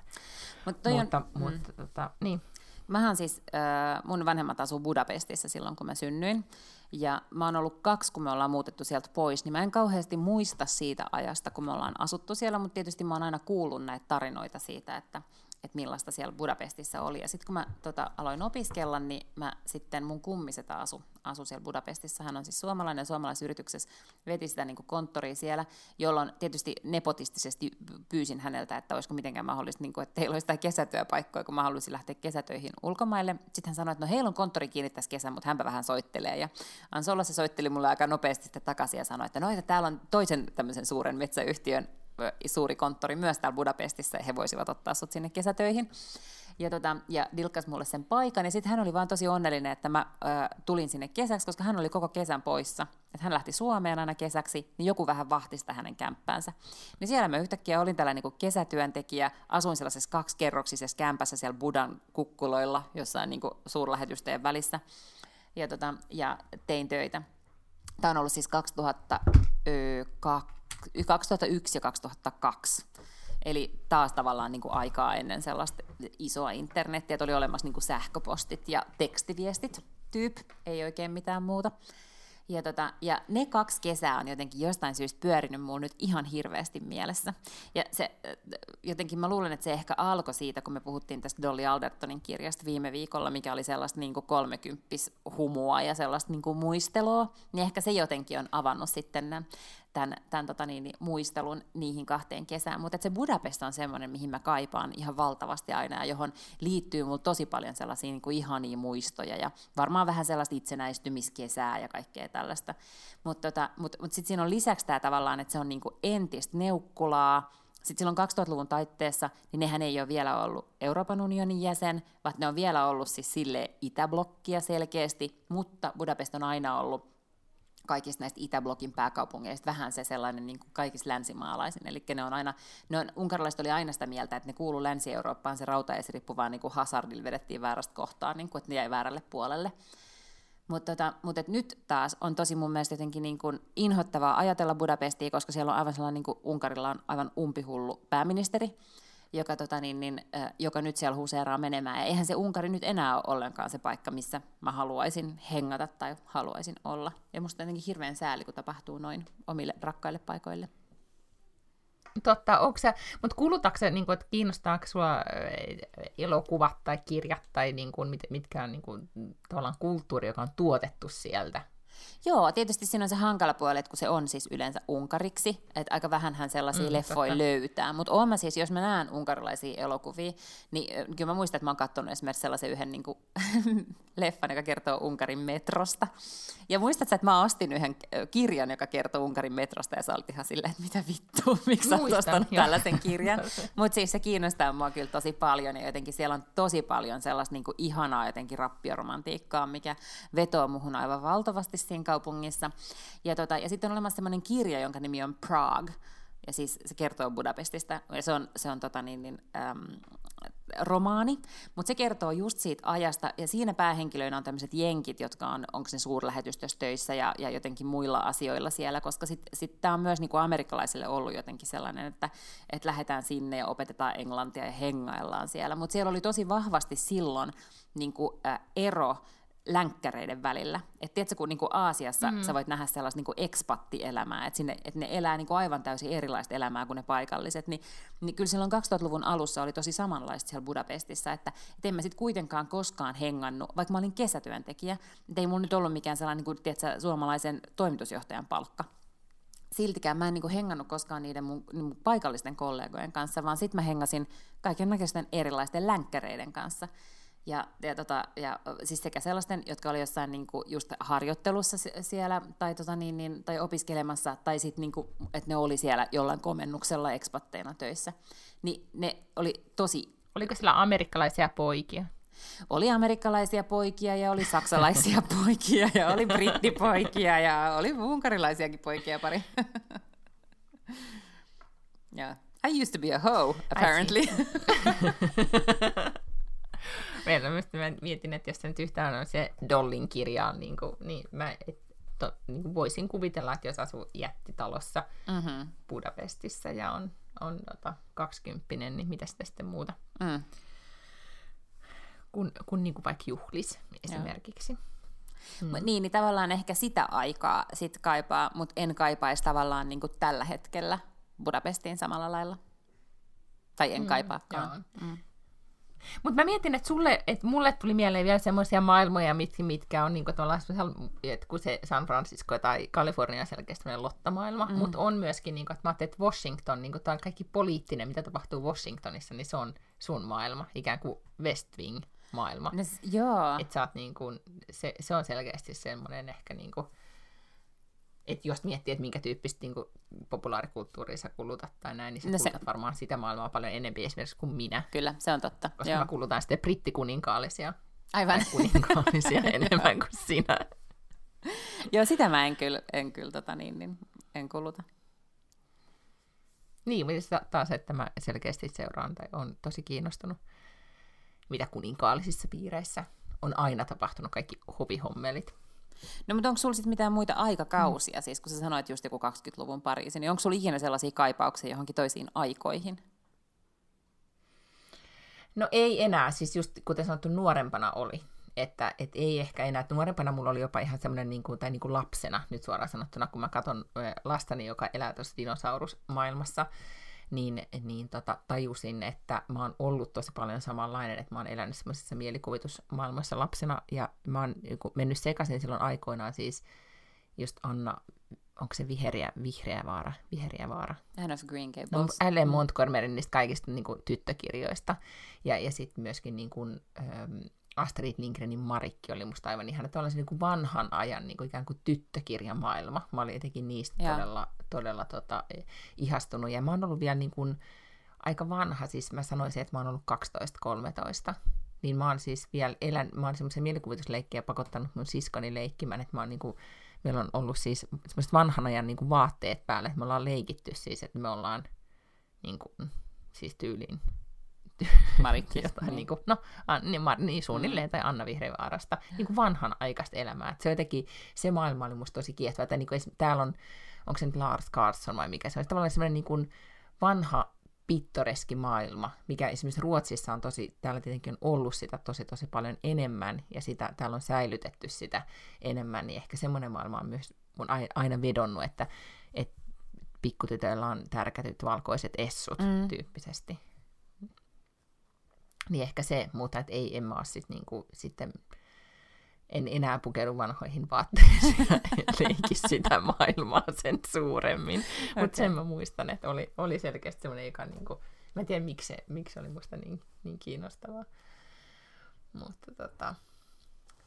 Mut toi mutta, on, mutta mm. tota, niin. Mähän siis, äh, mun vanhemmat asuu Budapestissa silloin, kun mä synnyin. Ja mä oon ollut kaksi, kun me ollaan muutettu sieltä pois, niin mä en kauheasti muista siitä ajasta, kun me ollaan asuttu siellä, mutta tietysti mä oon aina kuullut näitä tarinoita siitä, että että millaista siellä Budapestissa oli. Ja sitten kun mä tota, aloin opiskella, niin mä sitten mun kummiset asu, asu siellä Budapestissa. Hän on siis suomalainen ja suomalaisyrityksessä veti sitä niin konttoria siellä, jolloin tietysti nepotistisesti pyysin häneltä, että olisiko mitenkään mahdollista, niin kuin, että teillä olisi kesätyöpaikkoja, kun mä haluaisin lähteä kesätöihin ulkomaille. Sitten hän sanoi, että no heillä on konttori kiinni tässä kesän, mutta hänpä vähän soittelee. Ja Ansolla se soitteli mulle aika nopeasti sitten takaisin ja sanoi, että no, että täällä on toisen tämmöisen suuren metsäyhtiön suuri konttori myös täällä Budapestissa, ja he voisivat ottaa sut sinne kesätöihin. Ja, tota, ja dilkas mulle sen paikan, ja sitten hän oli vaan tosi onnellinen, että mä ö, tulin sinne kesäksi, koska hän oli koko kesän poissa. Että hän lähti Suomeen aina kesäksi, niin joku vähän vahti sitä hänen kämppäänsä. Niin siellä mä yhtäkkiä olin tällainen niin kesätyöntekijä, asuin sellaisessa kaksikerroksisessa kämpässä siellä Budan kukkuloilla, jossain niin suurlähetysteen välissä, ja, tota, ja tein töitä. Tämä on ollut siis 2002 2001 ja 2002. Eli taas tavallaan niin kuin aikaa ennen sellaista isoa internettiä, että oli olemassa niin kuin sähköpostit ja tekstiviestit, tyyp, ei oikein mitään muuta. Ja, tota, ja ne kaksi kesää on jotenkin jostain syystä pyörinyt mulla nyt ihan hirveästi mielessä. Ja se, jotenkin mä luulen, että se ehkä alkoi siitä, kun me puhuttiin tästä Dolly Aldertonin kirjasta viime viikolla, mikä oli sellaista niin kolmekymppis humua ja sellaista niin muistelua, niin ehkä se jotenkin on avannut sitten tämän, tämän tota niin, niin, muistelun niihin kahteen kesään. Mutta se Budapest on semmoinen, mihin mä kaipaan ihan valtavasti aina, ja johon liittyy mulla tosi paljon sellaisia niin kuin ihania muistoja, ja varmaan vähän sellaista itsenäistymiskesää ja kaikkea tällaista. Mutta tota, mut, mut sitten siinä on lisäksi tämä tavallaan, että se on niin kuin entistä neukkulaa, sitten silloin 2000-luvun taitteessa, niin nehän ei ole vielä ollut Euroopan unionin jäsen, vaan ne on vielä ollut siis sille itäblokkia selkeästi, mutta Budapest on aina ollut kaikista näistä Itäblokin pääkaupungeista vähän se sellainen niin kuin kaikista länsimaalaisin. Eli ne on aina, ne on, unkarilaiset oli aina sitä mieltä, että ne kuuluu Länsi-Eurooppaan, se rautaesirippu vaan niin kuin vedettiin väärästä kohtaa, niin kuin, että ne jäi väärälle puolelle. Mutta tota, mut nyt taas on tosi mun mielestä jotenkin niin kuin inhottavaa ajatella Budapestia, koska siellä on aivan sellainen, niin kuin Unkarilla on aivan umpihullu pääministeri, joka, tota, niin, niin, joka nyt siellä huseeraa menemään. Ja eihän se Unkari nyt enää ole ollenkaan se paikka, missä mä haluaisin hengata tai haluaisin olla. Ja musta jotenkin hirveän sääli, kun tapahtuu noin omille rakkaille paikoille. Totta, onko se, mutta kuulutatko se, niin kuin, että kiinnostaako sinua elokuvat tai kirjat tai niin kuin, mit, mitkä on niin kuin, kulttuuri, joka on tuotettu sieltä? Joo, tietysti siinä on se hankala puoli, että kun se on siis yleensä unkariksi, että aika hän sellaisia mm, leffoja totta. löytää. Mutta oon mä siis, jos mä näen unkarilaisia elokuvia, niin kyllä mä muistan, että mä oon katsonut esimerkiksi sellaisen yhden niin kuin, leffan, joka kertoo Unkarin metrosta. Ja muistatko, että mä ostin yhden kirjan, joka kertoo Unkarin metrosta, ja sä olit ihan silleen, että mitä vittua, miksi sä oot tällaisen kirjan. Mutta siis se kiinnostaa mua kyllä tosi paljon, ja jotenkin siellä on tosi paljon sellaista niin kuin ihanaa jotenkin rappioromantiikkaa, mikä vetoo muhun aivan valtavasti siinä kaupungissa. Ja, tota, ja sitten on olemassa sellainen kirja, jonka nimi on Prague, ja siis se kertoo Budapestista, ja se on, se on tota niin, niin, äm, romaani, mutta se kertoo just siitä ajasta, ja siinä päähenkilöinä on tämmöiset jenkit, jotka on, onko ne suurlähetystössä töissä ja, ja jotenkin muilla asioilla siellä, koska sitten sit tämä on myös niin kuin amerikkalaisille ollut jotenkin sellainen, että, että lähdetään sinne ja opetetaan englantia ja hengaillaan siellä, mutta siellä oli tosi vahvasti silloin niin kuin, ä, ero länkkäreiden välillä. Et tiedätkö, kun niinku Aasiassa mm. sä voit nähdä sellaista niinku ekspattielämää, että et ne elää niinku aivan täysin erilaista elämää kuin ne paikalliset, niin, niin kyllä silloin 2000-luvun alussa oli tosi samanlaista siellä Budapestissa, että et en mä sitten kuitenkaan koskaan hengannut, vaikka mä olin kesätyöntekijä, että ei mulla nyt ollut mikään sellainen niin kuin, tiedätkö, suomalaisen toimitusjohtajan palkka. Siltikään mä en niin hengannut koskaan niiden mun, mun paikallisten kollegojen kanssa, vaan sitten mä hengasin kaiken näköisten erilaisten länkkäreiden kanssa. Ja, ja, tota, ja siis sekä sellaisten, jotka oli jossain niin kuin just harjoittelussa siellä tai, tota niin, niin, tai opiskelemassa, tai sitten niin että ne oli siellä jollain komennuksella ekspatteina töissä. Niin ne oli tosi... Oliko siellä amerikkalaisia poikia? Oli amerikkalaisia poikia ja oli saksalaisia poikia ja oli brittipoikia ja oli unkarilaisiakin poikia pari. yeah. I used to be a hoe, apparently. Meillä mä mietin, että jos se nyt yhtään on se Dollin kirja, niin, kuin, niin mä et, to, niin kuin voisin kuvitella, että jos asuu jättitalossa mm-hmm. Budapestissa ja on, on tota, 20 niin mitä sitten muuta. Mm. Kun, kun niin kuin vaikka juhlis esimerkiksi. Joo. Mm. Niin, niin tavallaan ehkä sitä aikaa sit kaipaa, mutta en kaipaisi tavallaan niin kuin tällä hetkellä Budapestiin samalla lailla. Tai en mm, kaipaakaan. Mm. Mutta mä mietin, että sulle, että mulle tuli mieleen vielä semmoisia maailmoja, mitkä, mitkä on niinku että kun se San Francisco tai Kalifornia on selkeästi lottamaailma, mm. mutta on myöskin, niinku, että mä ajattelin, että Washington, niinku, tämä kaikki poliittinen, mitä tapahtuu Washingtonissa, niin se on sun maailma, ikään kuin West Wing maailma. No, joo. Että sä oot niinku, se, se on selkeästi semmoinen ehkä niinku, että jos miettii, että minkä tyyppistä niin kuin, populaarikulttuuria sä kulutat tai näin, niin sä no kulutat se... varmaan sitä maailmaa paljon enemmän esimerkiksi kuin minä. Kyllä, se on totta. Koska Joo. mä kulutan sitten brittikuninkaalisia. Aivan. Kuninkaalisia enemmän kuin sinä. Joo, sitä mä en kyllä, en kyllä tota niin, niin, en kuluta. Niin, mutta taas, että mä selkeästi seuraan tai on tosi kiinnostunut, mitä kuninkaallisissa piireissä on aina tapahtunut kaikki hovihommelit. No mutta onko sulla sitten mitään muita aikakausia, mm. siis kun sä sanoit just joku 20-luvun Pariisi, niin onko sulla ikinä sellaisia kaipauksia johonkin toisiin aikoihin? No ei enää, siis just kuten sanottu, nuorempana oli. Että et ei ehkä enää, että nuorempana mulla oli jopa ihan semmoinen, niin kuin, tai niin kuin lapsena nyt suoraan sanottuna, kun mä katson lastani, joka elää tuossa dinosaurusmaailmassa, niin, niin tota, tajusin, että mä oon ollut tosi paljon samanlainen, että mä oon elänyt semmoisessa mielikuvitusmaailmassa lapsena, ja mä oon niin mennyt sekaisin silloin aikoinaan siis just Anna onko se vihreä, vihreä vaara, vihreä vaara. Hän on Green No, Gables. L. Montgomeryn niistä kaikista niin kuin, tyttökirjoista. Ja, ja sitten myöskin niin kuin, ähm, Astrid Lindgrenin Marikki oli musta aivan ihana. Tämä niin kuin vanhan ajan niin kuin ikään kuin tyttökirjamaailma. Mä olin jotenkin niistä Joo. todella, todella tota, eh, ihastunut. Ja mä oon ollut vielä niin kuin, aika vanha, siis mä sanoisin, että mä oon ollut 12-13. Niin mä oon siis vielä elän, mä oon semmoisen mielikuvitusleikkiä pakottanut mun siskoni leikkimään, että mä oon niinku, meillä on ollut siis semmoiset vanhan ajan niinku vaatteet päälle, että me ollaan leikitty siis, että me ollaan niinku, siis tyyliin Marikki. jotain, Niin. kuin, no, niin, Mar- niin suunnilleen, tai Anna Vihreävaarasta, niin kuin vanhan aikaista elämää. Et se jotenkin, se maailma oli musta tosi kiehtova, että niin kuin, täällä on, onko se nyt Lars Carlson vai mikä se on, tavallaan semmoinen niin kuin vanha pittoreski maailma, mikä esimerkiksi Ruotsissa on tosi, täällä tietenkin on ollut sitä tosi tosi paljon enemmän, ja sitä, täällä on säilytetty sitä enemmän, niin ehkä semmoinen maailma on myös mun ai- aina vedonnut, että, että pikkutytöillä on tärkätyt valkoiset essut Mm. tyyppisesti. Niin ehkä se, mutta et ei, en mä oo sit niinku, sitten, en enää pukeudu vanhoihin vaatteisiin ja leiki sitä maailmaa sen suuremmin. Okay. Mutta sen mä muistan, että oli, oli selkeästi semmoinen eka, niinku, mä en tiedä miksi se, miksi se oli musta niin, niin kiinnostavaa. Mutta tota,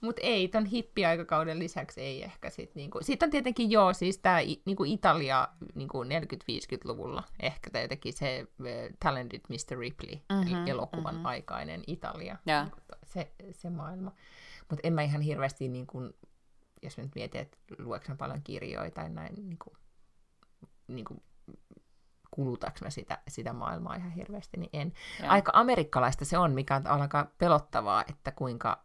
mut ei, ton hippiaikakauden lisäksi ei ehkä sit niinku, sit on tietenkin joo, siis tää niinku Italia niinku 40-50-luvulla, ehkä tää jotenkin se eh, Talented Mr. Ripley Mhm, eli elokuvan mhm. aikainen Italia, Joo. niinku se, se maailma. Mutta en mä ihan hirveästi, niinku, jos mä nyt mietin, että lueks mä paljon kirjoja tai näin, niinku, niinku, kulutaks mä sitä, sitä maailmaa ihan hirveästi, niin en. Joo. Aika amerikkalaista se on, mikä on aika pelottavaa, että kuinka,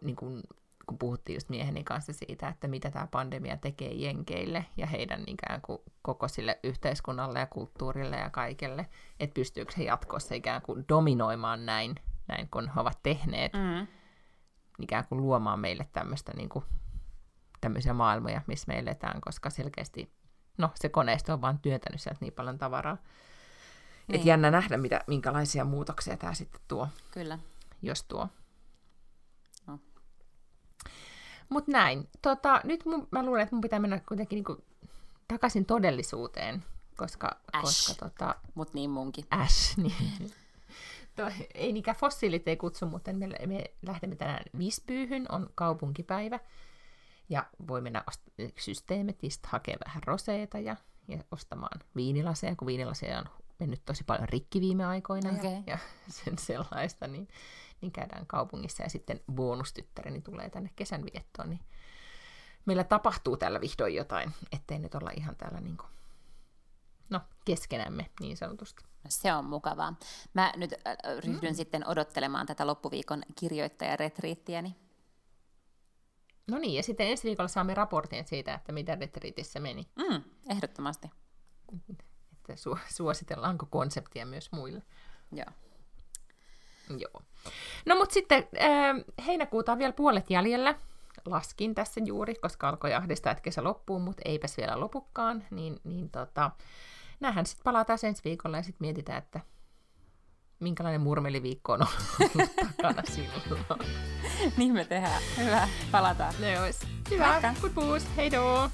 niin kuin, kun puhuttiin just mieheni kanssa siitä, että mitä tämä pandemia tekee jenkeille ja heidän ikään kuin koko sille yhteiskunnalle ja kulttuurille ja kaikelle, että pystyykö he jatkossa ikään kuin dominoimaan näin, näin kun he ovat tehneet, Mm. ikään kuin luomaan meille tämmöistä niin kuin, tämmöisiä maailmoja, missä me eletään, koska selkeästi no, se koneisto on vaan työntänyt sieltä niin paljon tavaraa. Niin. Niin. Et jännä nähdä, mitä, minkälaisia muutoksia tämä sitten tuo, Kyllä. jos tuo. No. Mutta näin. Tota, nyt mun, mä luulen, että mun pitää mennä kuitenkin niinku takaisin todellisuuteen, koska, Äsh. koska tota, Mut niin munkin. Ash, niin Toi, ei niinkään fossiilit ei kutsu, mutta me, me lähdemme tänään Vispyyhyn, on kaupunkipäivä. Ja voi mennä ost- systeemetistä hakemaan vähän roseeta ja, ja ostamaan viinilaseja, kun viinilaseja on mennyt tosi paljon rikki viime aikoina Okei. ja, ja sen sellaista, niin, niin käydään kaupungissa ja sitten bonustyttäreni tulee tänne kesän viettoon, niin meillä tapahtuu täällä vihdoin jotain, ettei nyt olla ihan täällä niin kuin, no, keskenämme niin sanotusti. No, se on mukavaa. Mä nyt äh, ryhdyn mm. sitten odottelemaan tätä loppuviikon kirjoittajaretriittiäni. No niin, ja sitten ensi viikolla saamme raportin siitä, että mitä retriitissä meni. Mm, ehdottomasti. Että su- suositellaanko konseptia myös muille. Joo. Joo. No mutta sitten äh, heinäkuuta on vielä puolet jäljellä. Laskin tässä juuri, koska alkoi ahdistaa, että kesä loppuu, mutta eipäs vielä lopukkaan. Niin, niin tota, näähän sitten palataan ensi viikolla ja sitten mietitään, että minkälainen murmeliviikko on ollut takana silloin. niin me tehdään. Hyvä. Palataan. No, hyvä. Moikka. Good Hei doo!